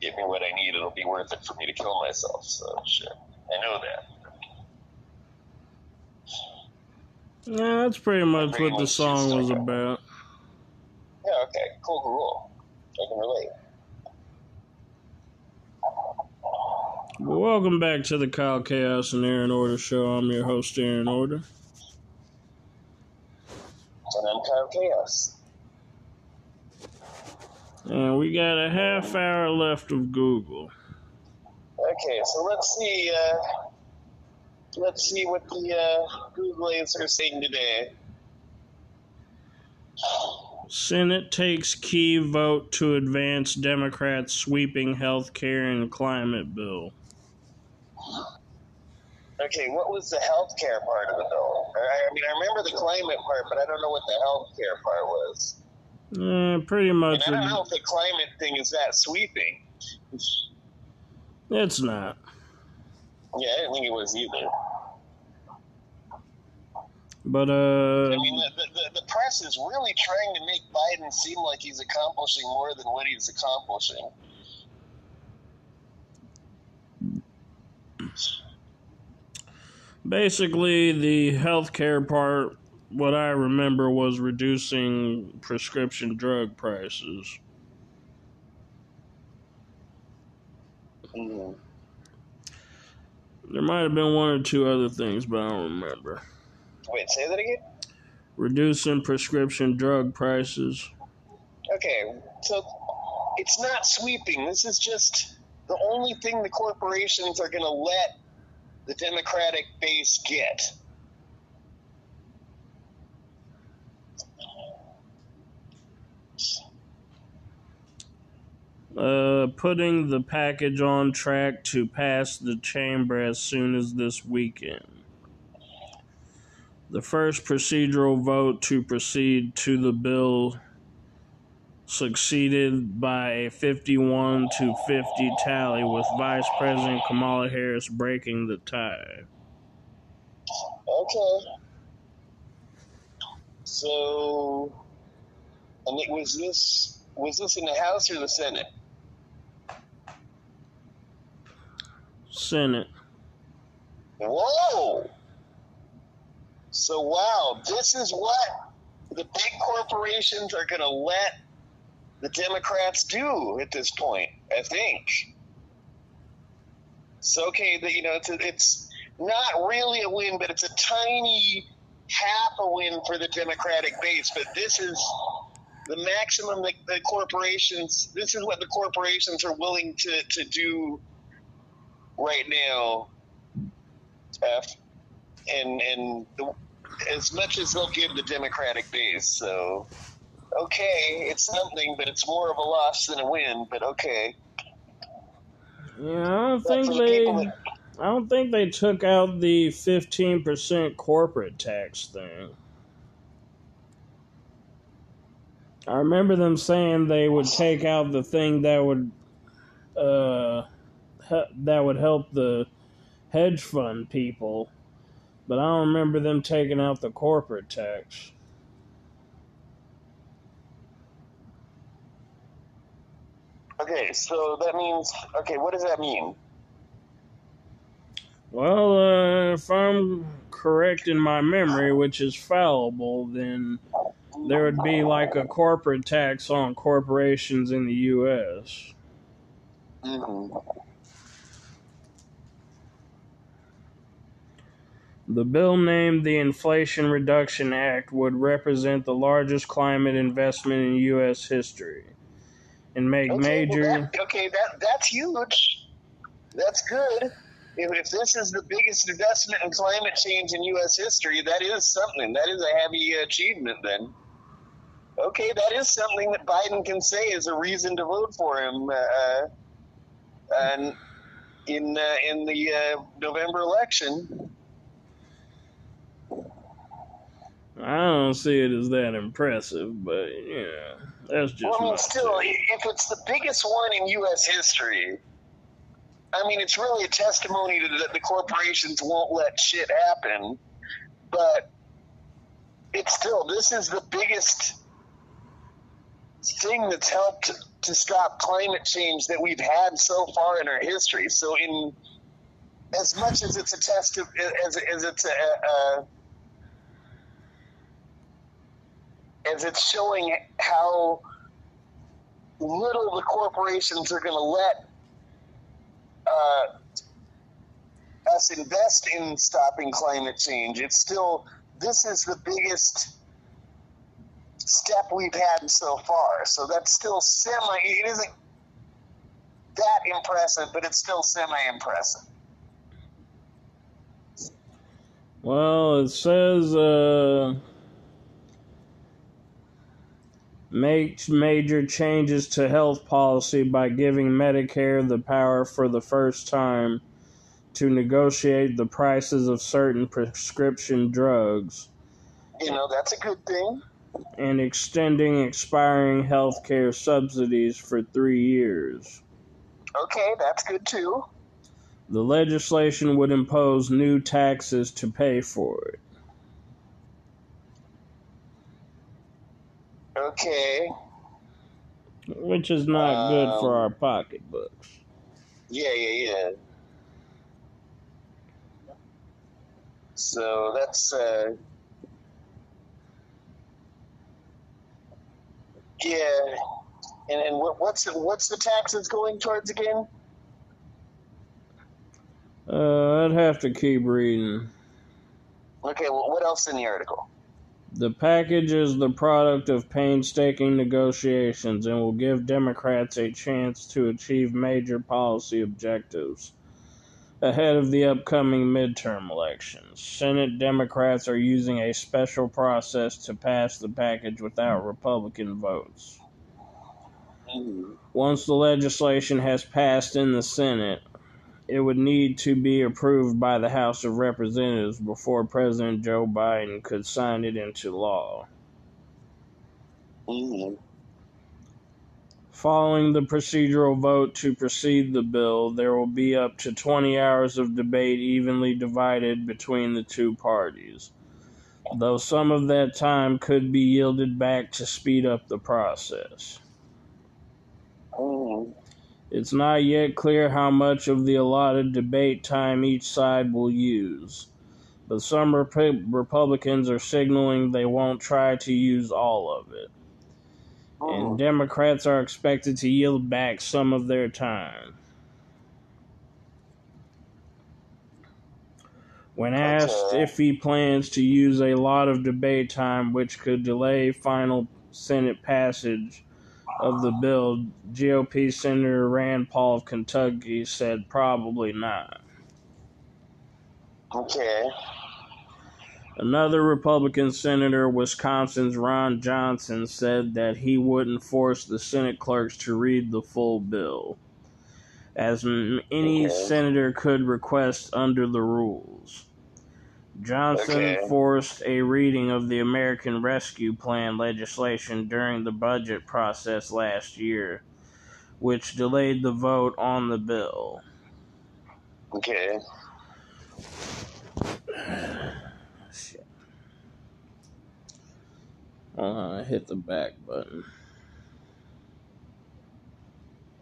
Speaker 2: give me what I need. It'll be worth it for me to kill myself. So shit, I know that.
Speaker 3: Yeah, that's pretty much
Speaker 2: Pretty
Speaker 3: what the song was about.
Speaker 2: Yeah, okay, cool, cool. I can relate.
Speaker 3: Well, welcome back to the Kyle Chaos and Aaron Order show. I'm your host, Aaron Order.
Speaker 2: And I'm Kyle Chaos.
Speaker 3: And we got a half hour left of Google.
Speaker 2: Okay, so let's see. Uh, let's see what the uh, Google answer is saying today.
Speaker 3: Senate takes key vote to advance Democrats' sweeping health care and climate bill.
Speaker 2: Okay, what was the healthcare part of the bill? I, I mean, I remember the climate part, but I don't know what the healthcare part was.
Speaker 3: Uh, pretty much.
Speaker 2: And I don't know if the climate thing is that sweeping.
Speaker 3: it's not.
Speaker 2: Yeah, I didn't think it was either.
Speaker 3: But, uh,
Speaker 2: I mean, the, the, the press is really trying to make Biden seem like he's accomplishing more than what he's accomplishing.
Speaker 3: Basically, the healthcare part, what I remember was reducing prescription drug prices.
Speaker 1: There might have been one or two other things, but I don't remember.
Speaker 2: Wait, say that again.
Speaker 1: Reducing prescription drug prices.
Speaker 2: Okay, so it's not sweeping. This is just the only thing the corporations are going to let the Democratic base get.
Speaker 1: Uh, putting the package on track to pass the chamber as soon as this weekend. The first procedural vote to proceed to the bill succeeded by a 51 to 50 tally, with Vice President Kamala Harris breaking the tie.
Speaker 2: Okay. So, and it was this was this in the House or the Senate?
Speaker 1: Senate.
Speaker 2: Whoa! So wow, this is what the big corporations are going to let the Democrats do at this point. I think. So okay, the, you know, it's it's not really a win, but it's a tiny half a win for the Democratic base. But this is the maximum that the corporations. This is what the corporations are willing to to do right now. F and and the, as much as they'll give the Democratic base. So, okay, it's something, but it's more of a loss than a win. But okay.
Speaker 1: Yeah, I don't
Speaker 2: But
Speaker 1: think they.
Speaker 2: That,
Speaker 1: I don't think they took out the fifteen percent corporate tax thing. I remember them saying they would take out the thing that would, uh, he- that would help the hedge fund people, but I don't remember them taking out the corporate tax.
Speaker 2: Okay, so that means okay. What does that mean?
Speaker 1: Well, uh, if I'm correct in my memory, which is fallible, then there would be like a corporate tax on corporations in the U.S.
Speaker 2: Mm-hmm.
Speaker 1: The bill named the Inflation Reduction Act would represent the largest climate investment in U.S. history and make
Speaker 2: Okay,
Speaker 1: major.
Speaker 2: well, that, okay, that that's huge. That's good. If, if this is the biggest investment in climate change in U.S. history, that is something. That is a heavy achievement. Then, okay, that is something that Biden can say is a reason to vote for him. Uh, and in uh, in the uh, November election,
Speaker 1: I don't see it as that impressive, but yeah, that's just
Speaker 2: well, I mean, still, if it's the biggest one in U.S. history, I mean, it's really a testimony to that the corporations won't let shit happen. But it's still, this is the biggest thing that's helped to stop climate change that we've had so far in our history. So, in as much as it's a test of, as, as it's a, a as it's showing how little the corporations are going to let uh, us invest in stopping climate change. It's still this is the biggest step we've had so far. So that's still semi. It isn't that impressive, but it's still semi impressive.
Speaker 1: Well, it says uh, makes major changes to health policy by giving Medicare the power for the first time to negotiate the prices of certain prescription drugs
Speaker 2: You know, that's a good thing.
Speaker 1: and extending expiring health care subsidies for three years.
Speaker 2: Okay, that's good too.
Speaker 1: The legislation would impose new taxes to pay for it.
Speaker 2: Okay.
Speaker 1: Which is not good for
Speaker 2: Um,
Speaker 1: our pocketbooks.
Speaker 2: Yeah, yeah, yeah. So that's uh yeah. And and what, what's the, what's the taxes going towards again?
Speaker 1: Uh, I'd have to keep reading.
Speaker 2: Okay, well, what else in the article?
Speaker 1: The package is the product of painstaking negotiations and will give Democrats a chance to achieve major policy objectives ahead of the upcoming midterm elections. Senate Democrats are using a special process to pass the package without Republican votes.
Speaker 2: Mm-hmm.
Speaker 1: Once the legislation has passed in the Senate, it would need to be approved by the House of Representatives before President Joe Biden could sign it into law.
Speaker 2: Mm-hmm.
Speaker 1: Following the procedural vote to proceed the bill, there will be up to 20 hours of debate evenly divided between the two parties, though some of that time could be yielded back to speed up the process.
Speaker 2: Mm-hmm.
Speaker 1: It's not yet clear how much of the allotted debate time each side will use, but some Rep- Republicans are signaling they won't try to use all of it, and oh. Democrats are expected to yield back some of their time. When asked
Speaker 2: uh,
Speaker 1: if he plans to use a lot of debate time, which could delay final Senate passage of the bill, GOP Senator Rand Paul of Kentucky said probably not.
Speaker 2: Okay.
Speaker 1: Another Republican senator, Wisconsin's Ron Johnson, said that he wouldn't force the Senate clerks to read the full bill, as any
Speaker 2: Okay.
Speaker 1: senator could request under the rules. Johnson
Speaker 2: Okay.
Speaker 1: forced a reading of the American Rescue Plan legislation during the budget process last year, which delayed the vote on the bill.
Speaker 2: Okay.
Speaker 1: Shit. <sighs> I hit the back button.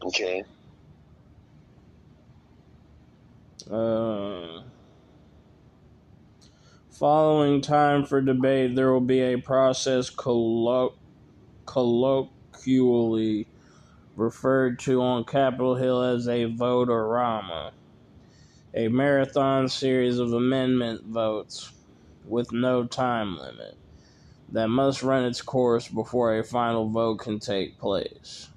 Speaker 2: Okay.
Speaker 1: Uh, following time for debate, there will be a process collo- colloquially referred to on Capitol Hill as a vote-orama, a marathon series of amendment votes with no time limit that must run its course before a final vote can take place.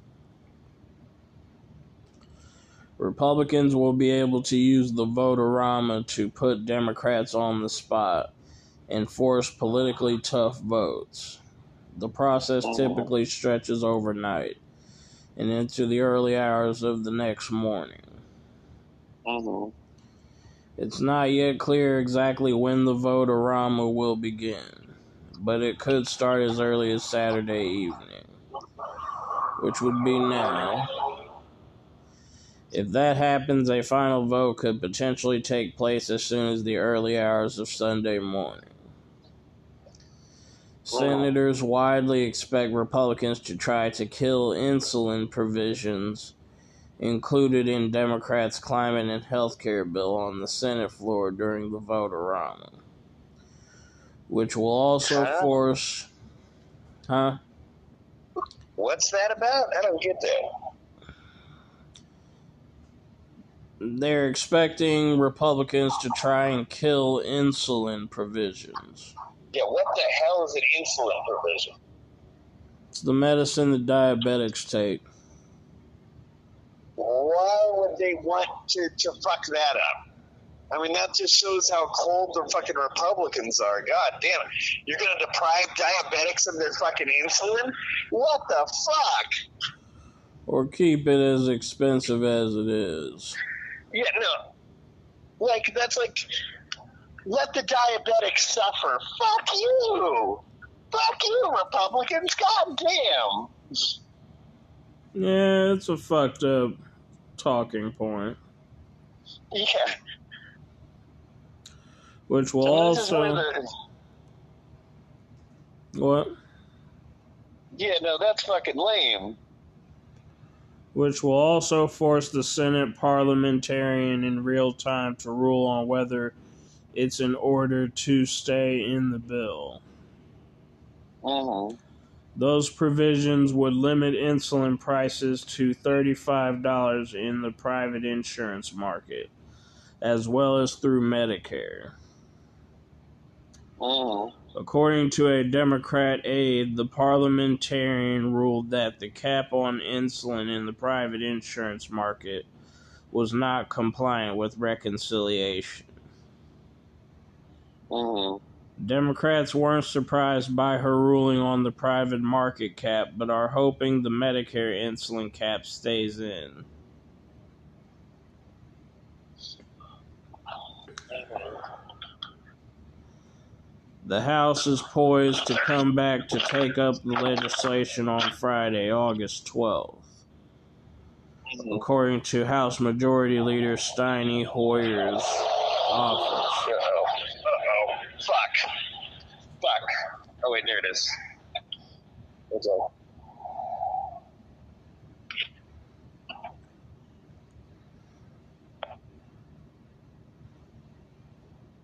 Speaker 1: Republicans will be able to use the vote-orama to put Democrats on the spot and force politically tough votes. The process typically stretches overnight and into the early hours of the next morning.
Speaker 2: Mm-hmm.
Speaker 1: It's not yet clear exactly when the vote-orama will begin, but it could start as early as Saturday evening, which would be now. If that happens, a final vote could potentially take place as soon as the early hours of Sunday morning. Senators widely expect Republicans to try to kill insulin provisions included in Democrats' climate and health care bill on the Senate floor during the vote-orama, which will also
Speaker 2: Huh?
Speaker 1: force. Huh?
Speaker 2: What's that about? I don't get that.
Speaker 1: They're expecting Republicans to try and kill insulin provisions.
Speaker 2: Yeah, what the hell is an insulin provision?
Speaker 1: It's the medicine that diabetics take.
Speaker 2: Why would they want to, to fuck that up? I mean, that just shows how cold the fucking Republicans are. God damn it. You're going to deprive diabetics of their fucking insulin? What the fuck?
Speaker 1: Or keep it as expensive as it is.
Speaker 2: Yeah, no. Like, that's like, let the diabetics suffer. Fuck you. Fuck you, Republicans. God damn.
Speaker 1: Yeah, it's a fucked up talking point.
Speaker 2: Yeah.
Speaker 1: Which will
Speaker 2: So this is where
Speaker 1: also.
Speaker 2: the,
Speaker 1: What?
Speaker 2: yeah, no, that's fucking lame.
Speaker 1: Which will also force the Senate parliamentarian in real time to rule on whether it's in order to stay in the bill.
Speaker 2: Mm-hmm.
Speaker 1: Those provisions would limit insulin prices to $35 in the private insurance market, as well as through Medicare.
Speaker 2: Mm.
Speaker 1: According to a Democrat aide, the parliamentarian ruled that the cap on insulin in the private insurance market was not compliant with reconciliation.
Speaker 2: Mm.
Speaker 1: Democrats weren't surprised by her ruling on the private market cap, but are hoping the Medicare insulin cap stays in. The House is poised to come back to take up the legislation on Friday, August 12th.
Speaker 2: Mm.
Speaker 1: According to House Majority Leader Steny Hoyer's office.
Speaker 2: Uh-oh. Fuck. Fuck. Oh, wait, there it is.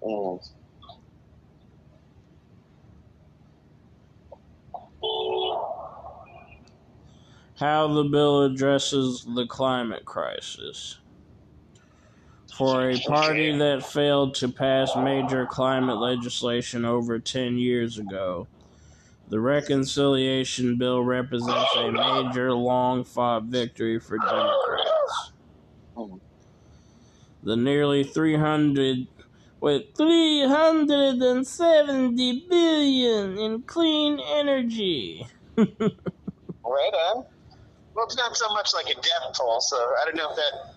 Speaker 2: Mm.
Speaker 1: How the bill addresses the climate crisis. For a party that failed to pass major climate legislation over 10 years ago, the reconciliation bill represents a major, long fought victory for Democrats. Oh the nearly 300 with 370 billion in clean energy. <laughs>
Speaker 2: Right on. Well, it's not so much like a death toll, so I don't know if that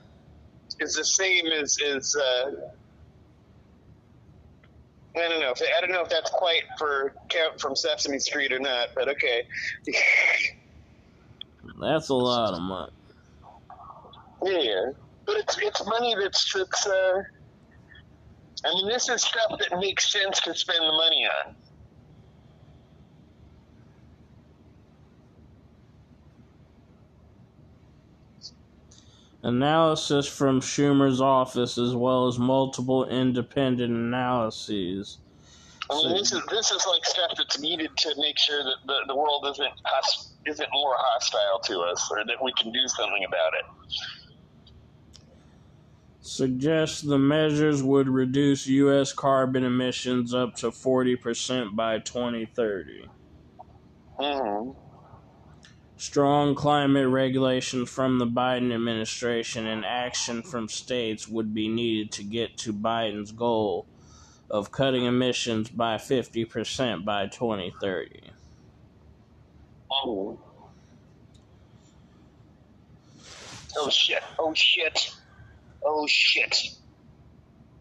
Speaker 2: is the same as as. Uh, I don't know. If, I don't know if that's quite for Count from Sesame Street or not, but okay. <laughs>
Speaker 1: That's a lot of money.
Speaker 2: yeah, but it's it's money that's that's. Uh, I mean, this is stuff that makes sense to spend the money on.
Speaker 1: Analysis from Schumer's office, as well as multiple independent analyses.
Speaker 2: I mean, this is this is like stuff that's needed to make sure that the, the world isn't isn't more hostile to us, or that we can do something about it.
Speaker 1: Suggests the measures would reduce U.S. carbon emissions up to 40% by 2030.
Speaker 2: Mm-hmm.
Speaker 1: Strong climate regulation from the Biden administration and action from states would be needed to get to Biden's goal of cutting emissions by 50% by 2030.
Speaker 2: Oh. oh shit! Oh shit! Oh shit!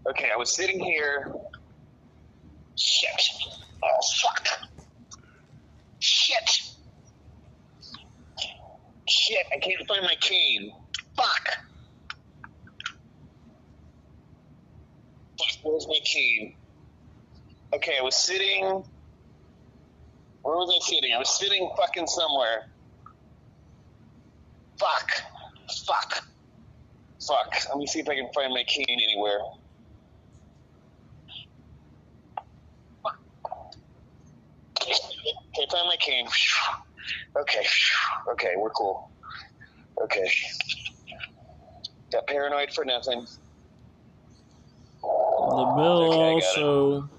Speaker 2: Okay, I was sitting here. Shit! Oh fuck! Shit! Shit! I can't find my cane. Fuck! Fuck! Where's my cane? Okay, I was sitting. Where was I sitting? I was sitting fucking somewhere. Fuck. Fuck. Fuck. Let me see if I can find my cane anywhere. Okay, find my cane. Okay. Okay, we're cool. Okay. Got paranoid for nothing.
Speaker 1: The bill
Speaker 2: Okay, I got it.
Speaker 1: also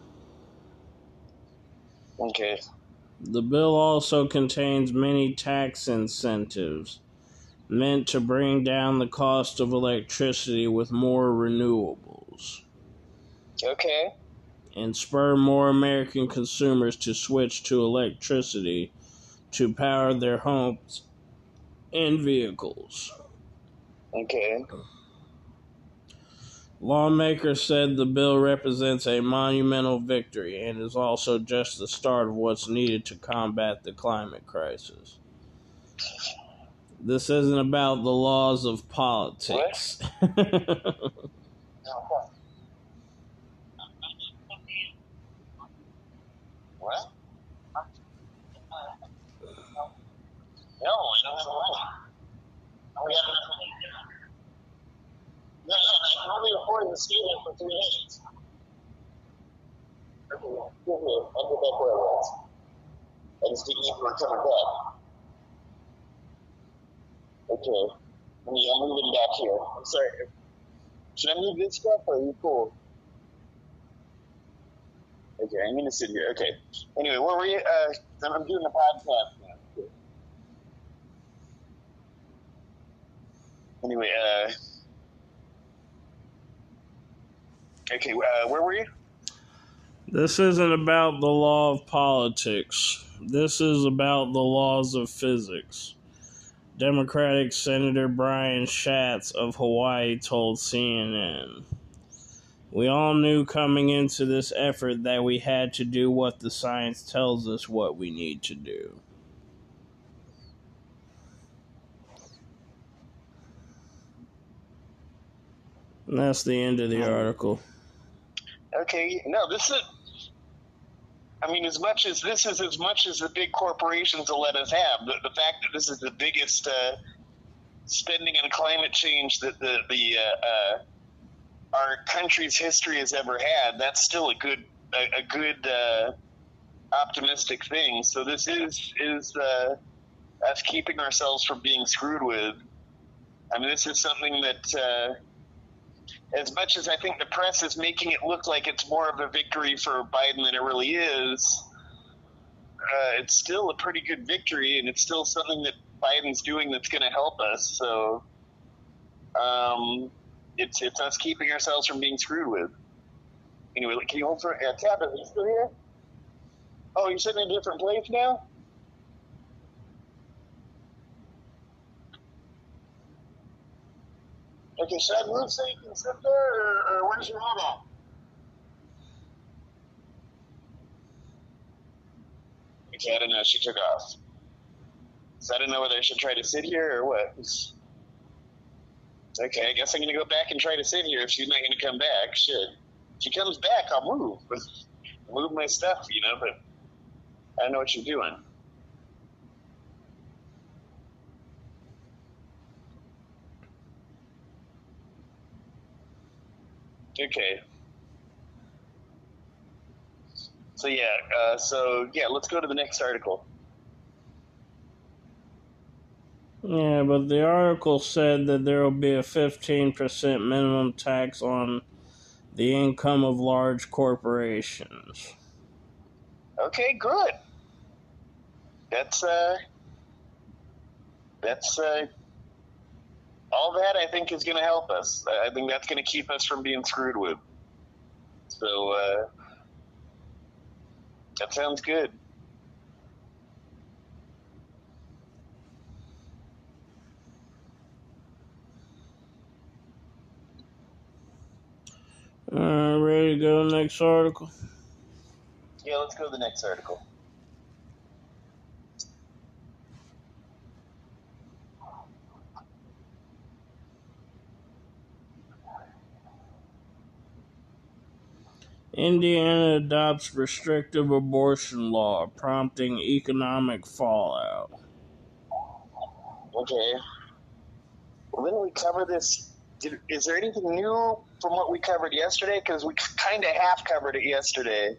Speaker 2: Okay.
Speaker 1: the bill also contains many tax incentives meant to bring down the cost of electricity with more renewables
Speaker 2: Okay.
Speaker 1: and spur more American consumers to switch to electricity to power their homes and vehicles.
Speaker 2: Okay.
Speaker 1: Lawmakers said the bill represents a monumental victory and is also just the start of what's needed to combat the climate crisis. This isn't about the laws of politics.
Speaker 2: What? <laughs> No, I don't have a money. We have. Yeah, yeah, I can only afford to stay there for three days. Okay, give me. I'll go back where I just didn't know if you back. Okay. Let I'm moving back here. I'm sorry. Should I move this stuff or are you cool? Okay, I'm gonna sit here. Okay. Anyway, where were you? Uh, I'm doing the podcast now. Anyway, uh, okay, uh, where were you?
Speaker 1: This isn't about the law of politics. This is about the laws of physics. Democratic Senator Brian Schatz of Hawaii told CNN. We all knew coming into this effort that we had to do what the science tells us what we need to do. And that's the end of the um, article.
Speaker 2: Okay, no, this is. I mean, as much as this is as much as the big corporations will let us have, the, the fact that this is the biggest uh, spending on climate change that the the uh, uh, our country's history has ever had, that's still a good a, a good uh, optimistic thing. So this is is uh, us keeping ourselves from being screwed with. I mean, this is something that, uh, as much as I think the press is making it look like it's more of a victory for Biden than it really is, uh, it's still a pretty good victory, and it's still something that Biden's doing that's going to help us. So, um, it's it's us keeping ourselves from being screwed with. Anyway, can you hold for uh, Tab? Are you still here? Oh, you're sitting in a different place now. Okay, should I move so you can sit there, or, or where's your head at? Okay, I don't know. She took off. So I don't know whether I should try to sit here or what. Okay, I guess I'm gonna go back and try to sit here if she's not gonna come back. Shit. If she comes back, I'll move. <laughs> move my stuff, you know, but I don't know what you're doing. Okay. So yeah, uh, so yeah, let's go to the next article.
Speaker 1: Yeah, but the article said that there will be a 15% minimum tax on the income of large corporations.
Speaker 2: Okay, good. That's uh that's uh all that I think is going to help us. I think that's going to keep us from being screwed with. So uh that sounds good.
Speaker 1: Uh, ready to go next article?
Speaker 2: Yeah, let's go to the next article.
Speaker 1: Indiana adopts restrictive abortion law, prompting economic fallout.
Speaker 2: Okay. Well, we cover this? Did, is there anything new from what we covered yesterday? Because we kind of half covered it yesterday.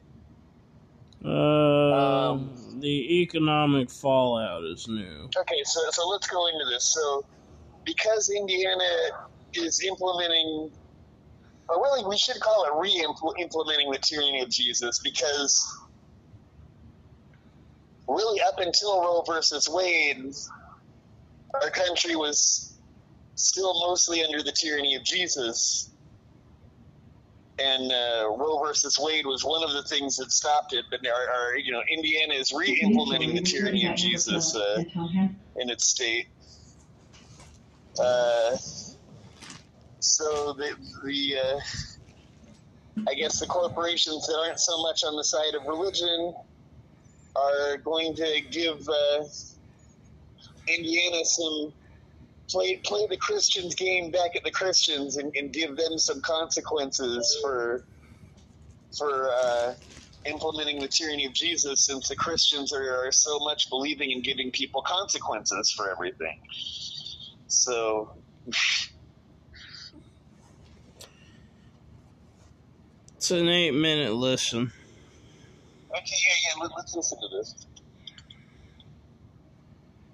Speaker 1: Uh, um, the economic fallout is new.
Speaker 2: Okay, so so let's go into this. So, because Indiana is implementing but really, we should call it re-implementing the tyranny of Jesus because really, up until Roe versus Wade, our country was still mostly under the tyranny of Jesus. And uh, Roe versus Wade was one of the things that stopped it. But our, our you know, Indiana is re-implementing the tyranny of Jesus uh, in its state. Uh, so the the uh, I guess the corporations that aren't so much on the side of religion are going to give uh, Indiana some play play the Christians game back at the Christians and, and give them some consequences for for uh, implementing the tyranny of Jesus, since the Christians are, are so much believing in giving people consequences for everything. So. <laughs>
Speaker 1: It's an eight minute listen.
Speaker 2: Okay, yeah, yeah, let, us listen to this.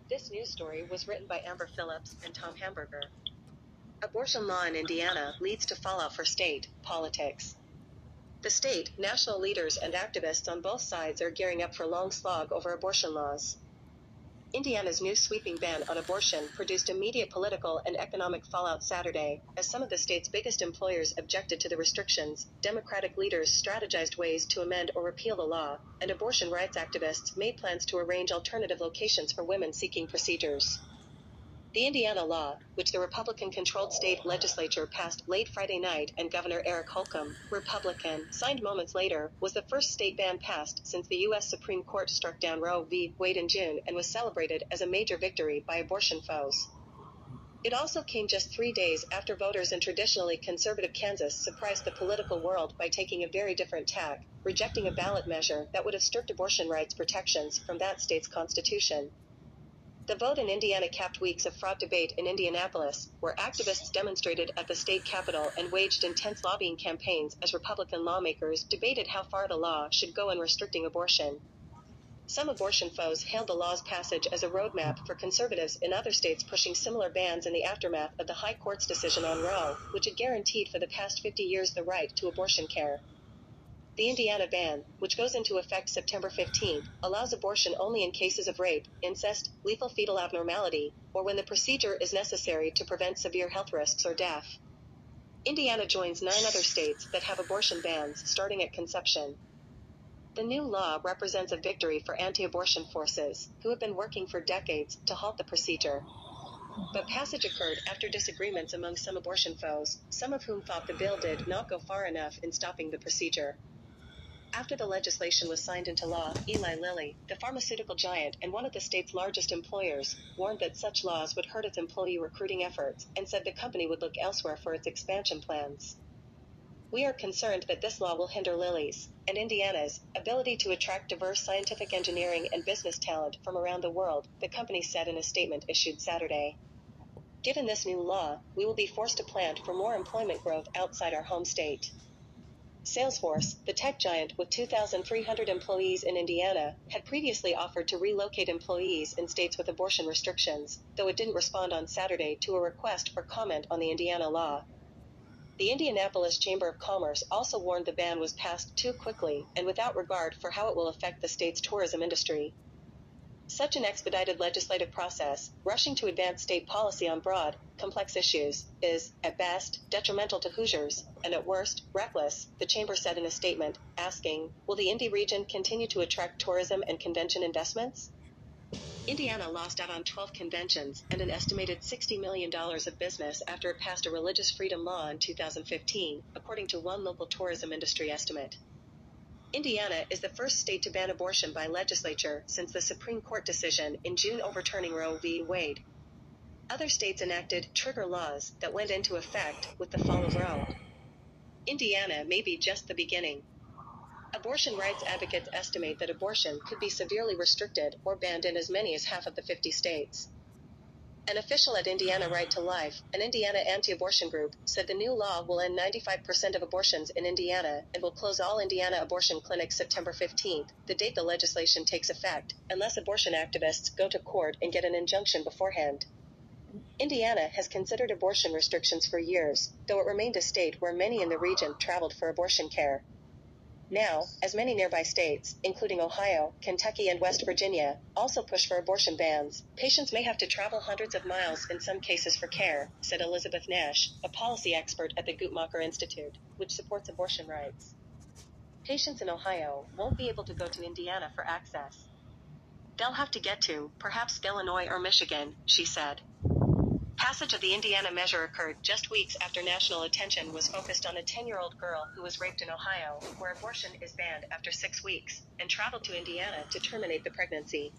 Speaker 4: This news story was written by Amber Phillips and Tom Hamburger. Abortion law in Indiana leads to fallout for state politics. The state, national leaders, and activists on both sides are gearing up for a long slog over abortion laws. Indiana's new sweeping ban on abortion produced immediate political and economic fallout Saturday, as some of the state's biggest employers objected to the restrictions, Democratic leaders strategized ways to amend or repeal the law, and abortion rights activists made plans to arrange alternative locations for women seeking procedures. The Indiana law, which the Republican controlled state legislature passed late Friday night and Governor Eric Holcomb, Republican, signed moments later, was the first state ban passed since the U.S. Supreme Court struck down Roe v. Wade in June and was celebrated as a major victory by abortion foes. It also came just three days after voters in traditionally conservative Kansas surprised the political world by taking a very different tack, rejecting a ballot measure that would have stripped abortion rights protections from that state's constitution. The vote in Indiana capped weeks of fraught debate in Indianapolis, where activists demonstrated at the state capitol and waged intense lobbying campaigns as Republican lawmakers debated how far the law should go in restricting abortion. Some abortion foes hailed the law's passage as a roadmap for conservatives in other states pushing similar bans in the aftermath of the High Court's decision on Roe, which had guaranteed for the past 50 years the right to abortion care. The Indiana ban, which goes into effect September 15, allows abortion only in cases of rape, incest, lethal fetal abnormality, or when the procedure is necessary to prevent severe health risks or death. Indiana joins nine other states that have abortion bans starting at conception. The new law represents a victory for anti abortion forces, who have been working for decades to halt the procedure. But passage occurred after disagreements among some abortion foes, some of whom thought the bill did not go far enough in stopping the procedure. After the legislation was signed into law, Eli Lilly, the pharmaceutical giant and one of the state's largest employers, warned that such laws would hurt its employee recruiting efforts and said the company would look elsewhere for its expansion plans. We are concerned that this law will hinder Lilly's and Indiana's ability to attract diverse scientific engineering and business talent from around the world, the company said in a statement issued Saturday. Given this new law, we will be forced to plan for more employment growth outside our home state. Salesforce, the tech giant with 2,300 employees in Indiana, had previously offered to relocate employees in states with abortion restrictions, though it didn't respond on Saturday to a request for comment on the Indiana law. The Indianapolis Chamber of Commerce also warned the ban was passed too quickly and without regard for how it will affect the state's tourism industry. Such an expedited legislative process, rushing to advance state policy on broad, complex issues, is, at best, detrimental to Hoosiers, and at worst, reckless, the Chamber said in a statement, asking, Will the Indy region continue to attract tourism and convention investments? Indiana lost out on 12 conventions and an estimated $60 million of business after it passed a religious freedom law in 2015, according to one local tourism industry estimate. Indiana is the first state to ban abortion by legislature since the Supreme Court decision in June overturning Roe v. Wade. Other states enacted trigger laws that went into effect with the fall of Roe. Indiana may be just the beginning. Abortion rights advocates estimate that abortion could be severely restricted or banned in as many as half of the 50 states. An official at Indiana Right to Life, an Indiana anti abortion group, said the new law will end 95% of abortions in Indiana and will close all Indiana abortion clinics September 15th, the date the legislation takes effect, unless abortion activists go to court and get an injunction beforehand. Indiana has considered abortion restrictions for years, though it remained a state where many in the region traveled for abortion care. Now, as many nearby states, including Ohio, Kentucky, and West Virginia, also push for abortion bans, patients may have to travel hundreds of miles in some cases for care, said Elizabeth Nash, a policy expert at the Guttmacher Institute, which supports abortion rights. Patients in Ohio won't be able to go to Indiana for access. They'll have to get to, perhaps Illinois or Michigan, she said. Passage of the Indiana measure occurred just weeks after national attention was focused on a 10 year old girl who was raped in Ohio, where abortion is banned after six weeks, and traveled to Indiana to terminate the pregnancy.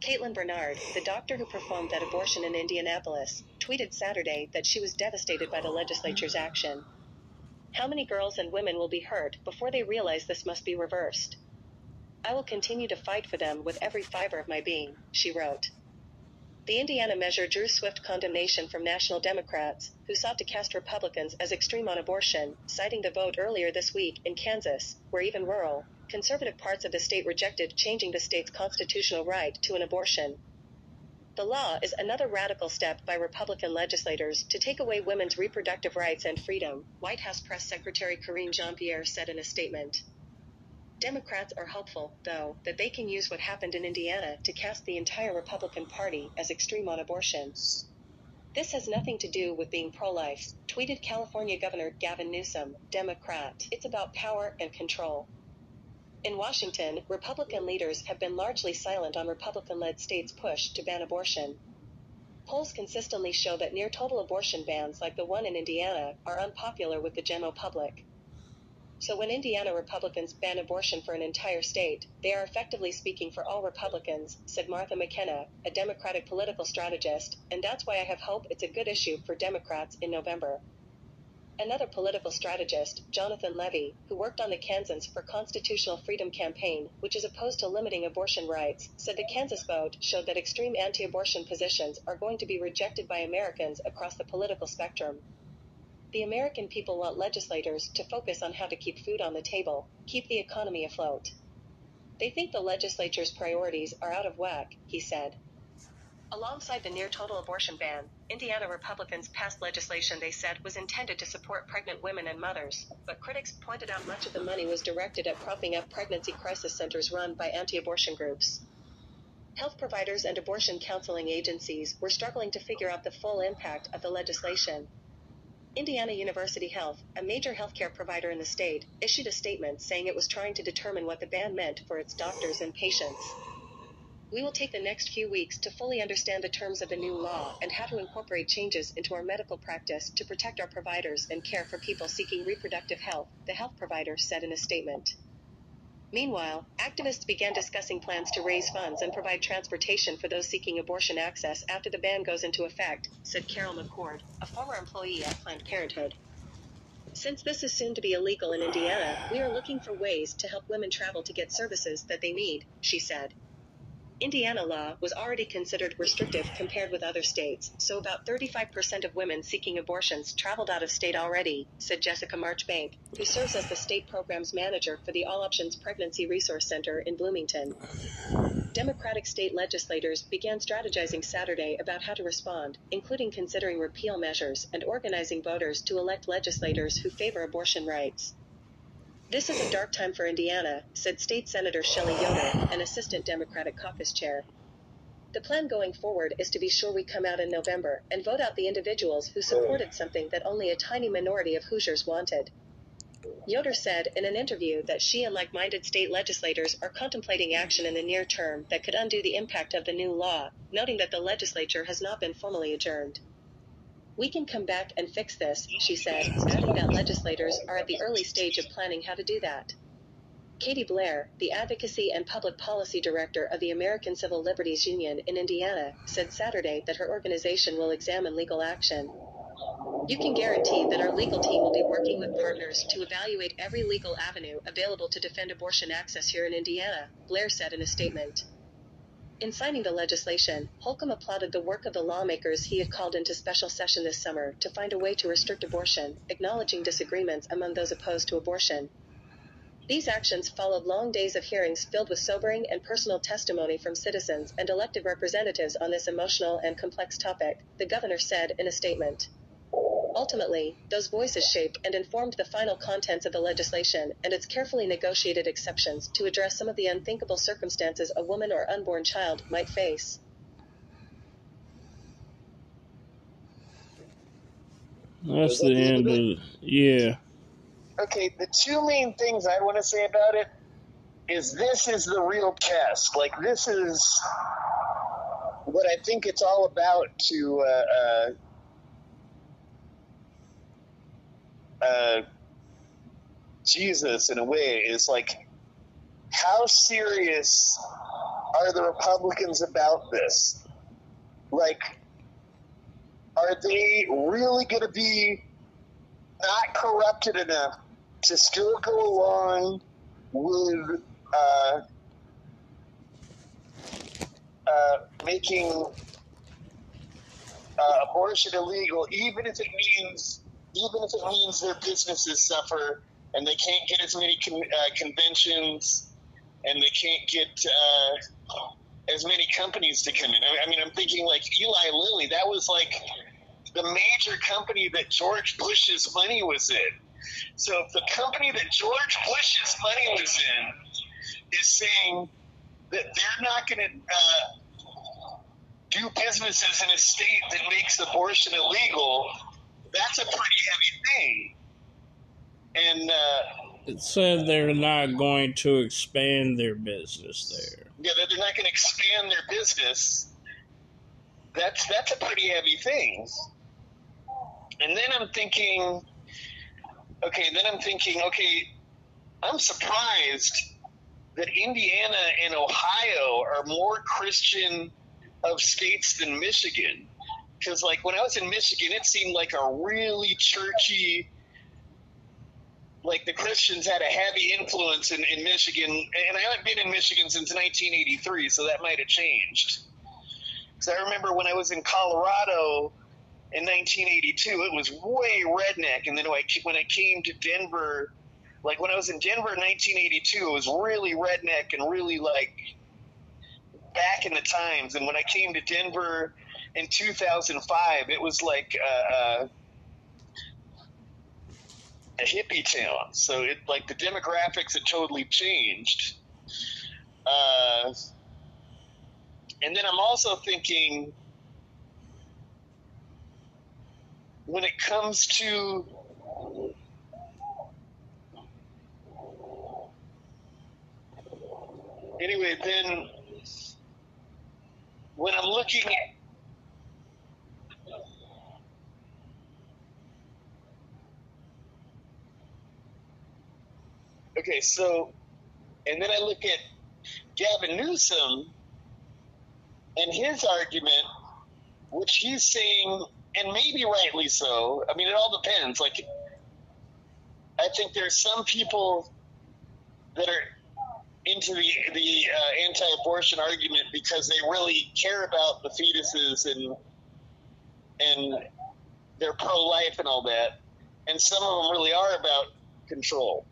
Speaker 4: Caitlin Bernard, the doctor who performed that abortion in Indianapolis, tweeted Saturday that she was devastated by the legislature's action. How many girls and women will be hurt before they realize this must be reversed? I will continue to fight for them with every fiber of my being, she wrote. The Indiana measure drew swift condemnation from national Democrats, who sought to cast Republicans as extreme on abortion, citing the vote earlier this week in Kansas, where even rural, conservative parts of the state rejected changing the state's constitutional right to an abortion. The law is another radical step by Republican legislators to take away women's reproductive rights and freedom, White House Press Secretary Karine Jean Pierre said in a statement. Democrats are hopeful, though, that they can use what happened in Indiana to cast the entire Republican Party as extreme on abortion. This has nothing to do with being pro life, tweeted California Governor Gavin Newsom, Democrat. It's about power and control. In Washington, Republican leaders have been largely silent on Republican led states' push to ban abortion. Polls consistently show that near total abortion bans like the one in Indiana are unpopular with the general public. So when Indiana Republicans ban abortion for an entire state, they are effectively speaking for all Republicans, said Martha McKenna, a Democratic political strategist, and that's why I have hope it's a good issue for Democrats in November. Another political strategist, Jonathan Levy, who worked on the Kansans for Constitutional Freedom campaign, which is opposed to limiting abortion rights, said the Kansas vote showed that extreme anti abortion positions are going to be rejected by Americans across the political spectrum. The American people want legislators to focus on how to keep food on the table, keep the economy afloat. They think the legislature's priorities are out of whack, he said. Alongside the near total abortion ban, Indiana Republicans passed legislation they said was intended to support pregnant women and mothers, but critics pointed out much of the money was directed at propping up pregnancy crisis centers run by anti abortion groups. Health providers and abortion counseling agencies were struggling to figure out the full impact of the legislation. Indiana University Health, a major healthcare provider in the state, issued a statement saying it was trying to determine what the ban meant for its doctors and patients. We will take the next few weeks to fully understand the terms of the new law and how to incorporate changes into our medical practice to protect our providers and care for people seeking reproductive health, the health provider said in a statement. Meanwhile, activists began discussing plans to raise funds and provide transportation for those seeking abortion access after the ban goes into effect, said Carol McCord, a former employee at Planned Parenthood. Since this is soon to be illegal in Indiana, we are looking for ways to help women travel to get services that they need, she said. Indiana law was already considered restrictive compared with other states, so about 35% of women seeking abortions traveled out of state already, said Jessica Marchbank, who serves as the state programs manager for the All Options Pregnancy Resource Center in Bloomington. Democratic state legislators began strategizing Saturday about how to respond, including considering repeal measures and organizing voters to elect legislators who favor abortion rights. This is a dark time for Indiana, said State Senator Shelley Yoder, an assistant Democratic caucus chair. The plan going forward is to be sure we come out in November and vote out the individuals who supported something that only a tiny minority of Hoosiers wanted. Yoder said in an interview that she and like minded state legislators are contemplating action in the near term that could undo the impact of the new law, noting that the legislature has not been formally adjourned. We can come back and fix this, she said, adding that legislators are at the early stage of planning how to do that. Katie Blair, the Advocacy and Public Policy Director of the American Civil Liberties Union in Indiana, said Saturday that her organization will examine legal action. You can guarantee that our legal team will be working with partners to evaluate every legal avenue available to defend abortion access here in Indiana, Blair said in a statement. In signing the legislation, Holcomb applauded the work of the lawmakers he had called into special session this summer to find a way to restrict abortion, acknowledging disagreements among those opposed to abortion. These actions followed long days of hearings filled with sobering and personal testimony from citizens and elected representatives on this emotional and complex topic, the governor said in a statement. Ultimately, those voices shaped and informed the final contents of the legislation and its carefully negotiated exceptions to address some of the unthinkable circumstances a woman or unborn child might face.
Speaker 1: That's the
Speaker 2: the end
Speaker 1: end
Speaker 2: of
Speaker 1: of
Speaker 2: it?
Speaker 1: it. Yeah.
Speaker 2: Okay, the two main things I want to say about it is this is the real test. Like this is what I think it's all about to uh, uh, uh, Jesus in a way is like how serious are the Republicans about this? Like, are they really going to be not corrupted enough to still go along with uh, uh, making uh, abortion illegal, even if it means even if it means their businesses suffer and they can't get as many con- uh, conventions and they can't get uh, as many companies to come in. I mean, I'm thinking like Eli Lilly. That was like the major company that George Bush's money was in. So if the company that George Bush's money was in is saying that they're not going to uh, do businesses in a state that makes abortion illegal, that's a pretty heavy thing. And uh,
Speaker 1: it said they're not going to expand their business there.
Speaker 2: Yeah, that they're not going to expand their business. That's that's a pretty heavy thing. And then I'm thinking, okay, then I'm thinking, okay, I'm surprised that Indiana and Ohio are more Christian of states than Michigan. Because, like, when I was in Michigan, it seemed like a really churchy, like the Christians had a heavy influence in, in Michigan. And I haven't been in Michigan since 1983, so that might have changed. Because I remember when I was in Colorado in 1982, it was way redneck. And then when I came to Denver, like when I was in Denver in 1982, it was really redneck and really like back in the times. And when I came to Denver in 2005, it was like uh, uh, a hippie town. So it like the demographics had totally changed. Uh, and then I'm also thinking when it comes to anyway, then when I'm looking at Okay, so, and then I look at Gavin Newsom and his argument, which he's saying, and maybe rightly so. I mean, it all depends. Like, I think there's some people that are into the the uh, anti-abortion argument because they really care about the fetuses and and they're pro-life and all that, and some of them really are about control.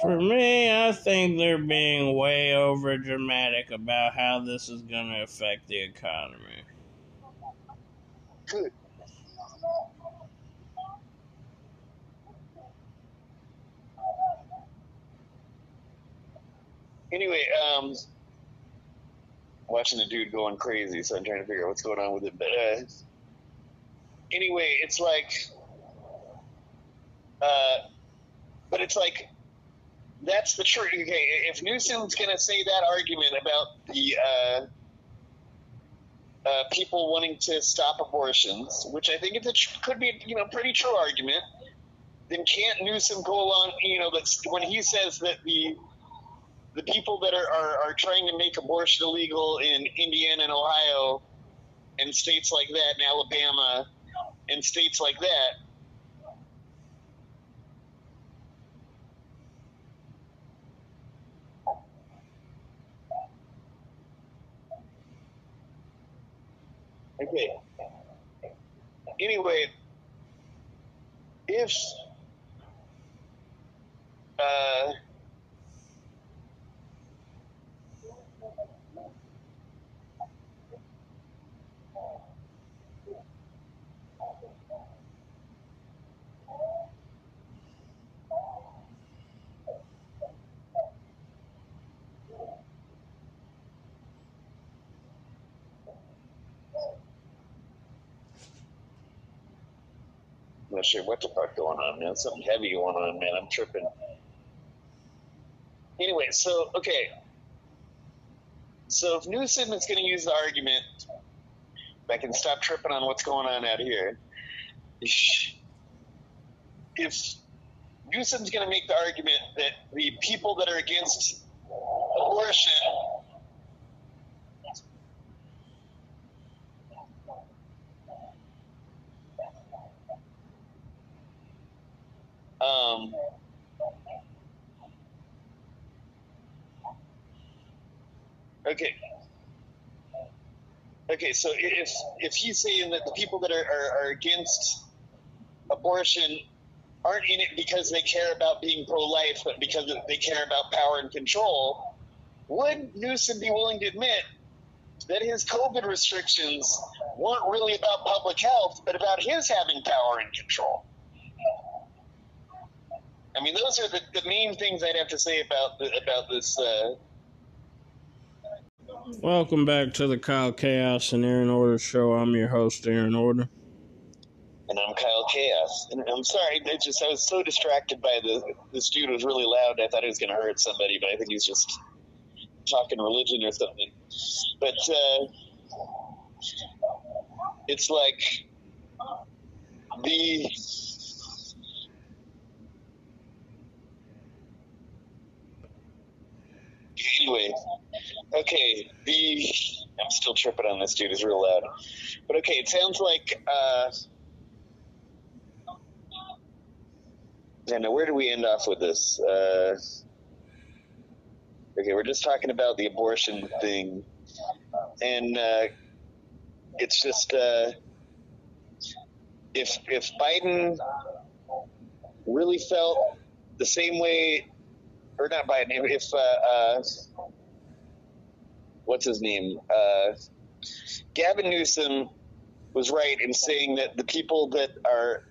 Speaker 1: For me, I think they're being way over dramatic about how this is going to affect the economy.
Speaker 2: Good. Anyway, um, watching the dude going crazy, so I'm trying to figure out what's going on with it. But uh, anyway, it's like, uh, but it's like that's the truth. Okay, if Newsom's going to say that argument about the uh, uh, people wanting to stop abortions, which I think it's a, could be you know pretty true argument, then can't Newsom go along? You know, that's when he says that the the people that are, are, are trying to make abortion illegal in Indiana and Ohio and states like that, and Alabama and states like that, Okay. Anyway, if uh, sure what the fuck going on, man. Something heavy going on, man. I'm tripping. Anyway, so okay. So if Newsom is going to use the argument, I can stop tripping on what's going on out here. If Newsom's going to make the argument that the people that are against abortion Um, okay. Okay, so if if he's saying that the people that are, are, are against abortion aren't in it because they care about being pro-life, but because they care about power and control, would Newsom be willing to admit that his COVID restrictions weren't really about public health, but about his having power and control? I mean, those are the, the main things I'd have to say about the, about this. Uh...
Speaker 1: Welcome back to the Kyle Chaos and Aaron Order show. I'm your host, Aaron Order.
Speaker 2: And I'm Kyle Chaos. And I'm sorry, I just I was so distracted by the this dude was really loud. I thought he was going to hurt somebody, but I think he's just talking religion or something. But uh, it's like the anyway, okay, the I'm still tripping on this dude. Is real loud, but okay, it sounds like. Uh, I know where do we end off with this? Uh, okay, we're just talking about the abortion thing, and uh, it's just uh, if if Biden really felt the same way or not Biden, if uh, uh, what's his name, uh, Gavin Newsom was right in saying that the people that are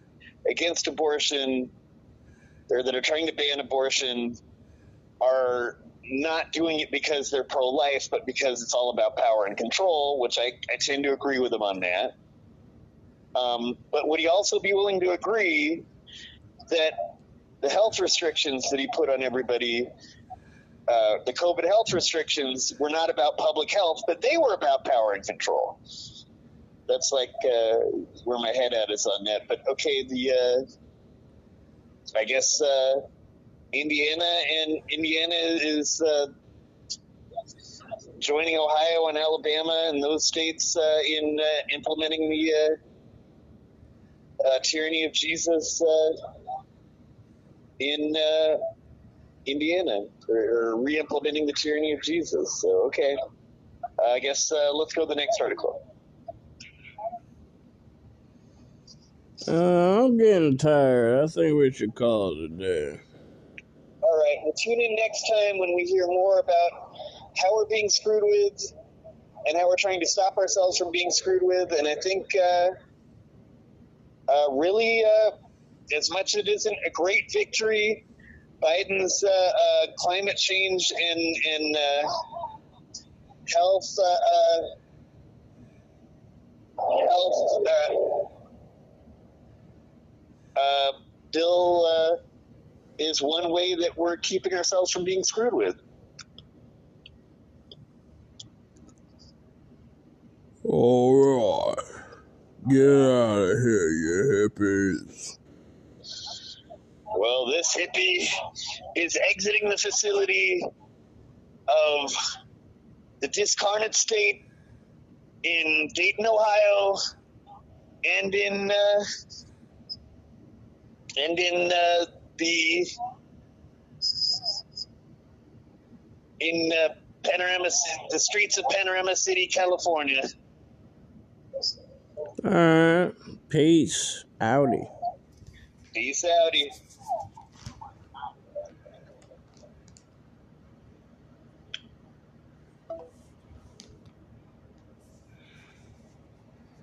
Speaker 2: against abortion or that are trying to ban abortion are not doing it because they're pro-life, but because it's all about power and control, which I, I tend to agree with him on that. Um, but would he also be willing to agree that the health restrictions that he put on everybody, uh, the COVID health restrictions, were not about public health, but they were about power and control. That's like uh, where my head at is on that. But okay, the uh, I guess uh, Indiana and Indiana is uh, joining Ohio and Alabama and those states uh, in implementing the tyranny of Jesus in uh, Indiana or, or re-implementing the tyranny of Jesus. So okay, uh, I guess uh, let's go to the next article.
Speaker 1: Uh, I'm getting tired. I think we should call it a day.
Speaker 2: All right. Well, tune in next time when we hear more about how we're being screwed with and how we're trying to stop ourselves from being screwed with. And I think uh, uh, really uh, as much as it isn't a great victory, Biden's uh, uh, climate change and, and uh, health uh, uh, health uh, bill is one way that we're keeping ourselves from being screwed with.
Speaker 1: All right. Get out of here, you hippies.
Speaker 2: Well, this hippie is exiting the facility of the discarnate state in Dayton, Ohio, and in uh, and in uh, the in uh, Panorama, the streets of Panorama City, California.
Speaker 1: All right, peace, outie.
Speaker 2: Peace outie.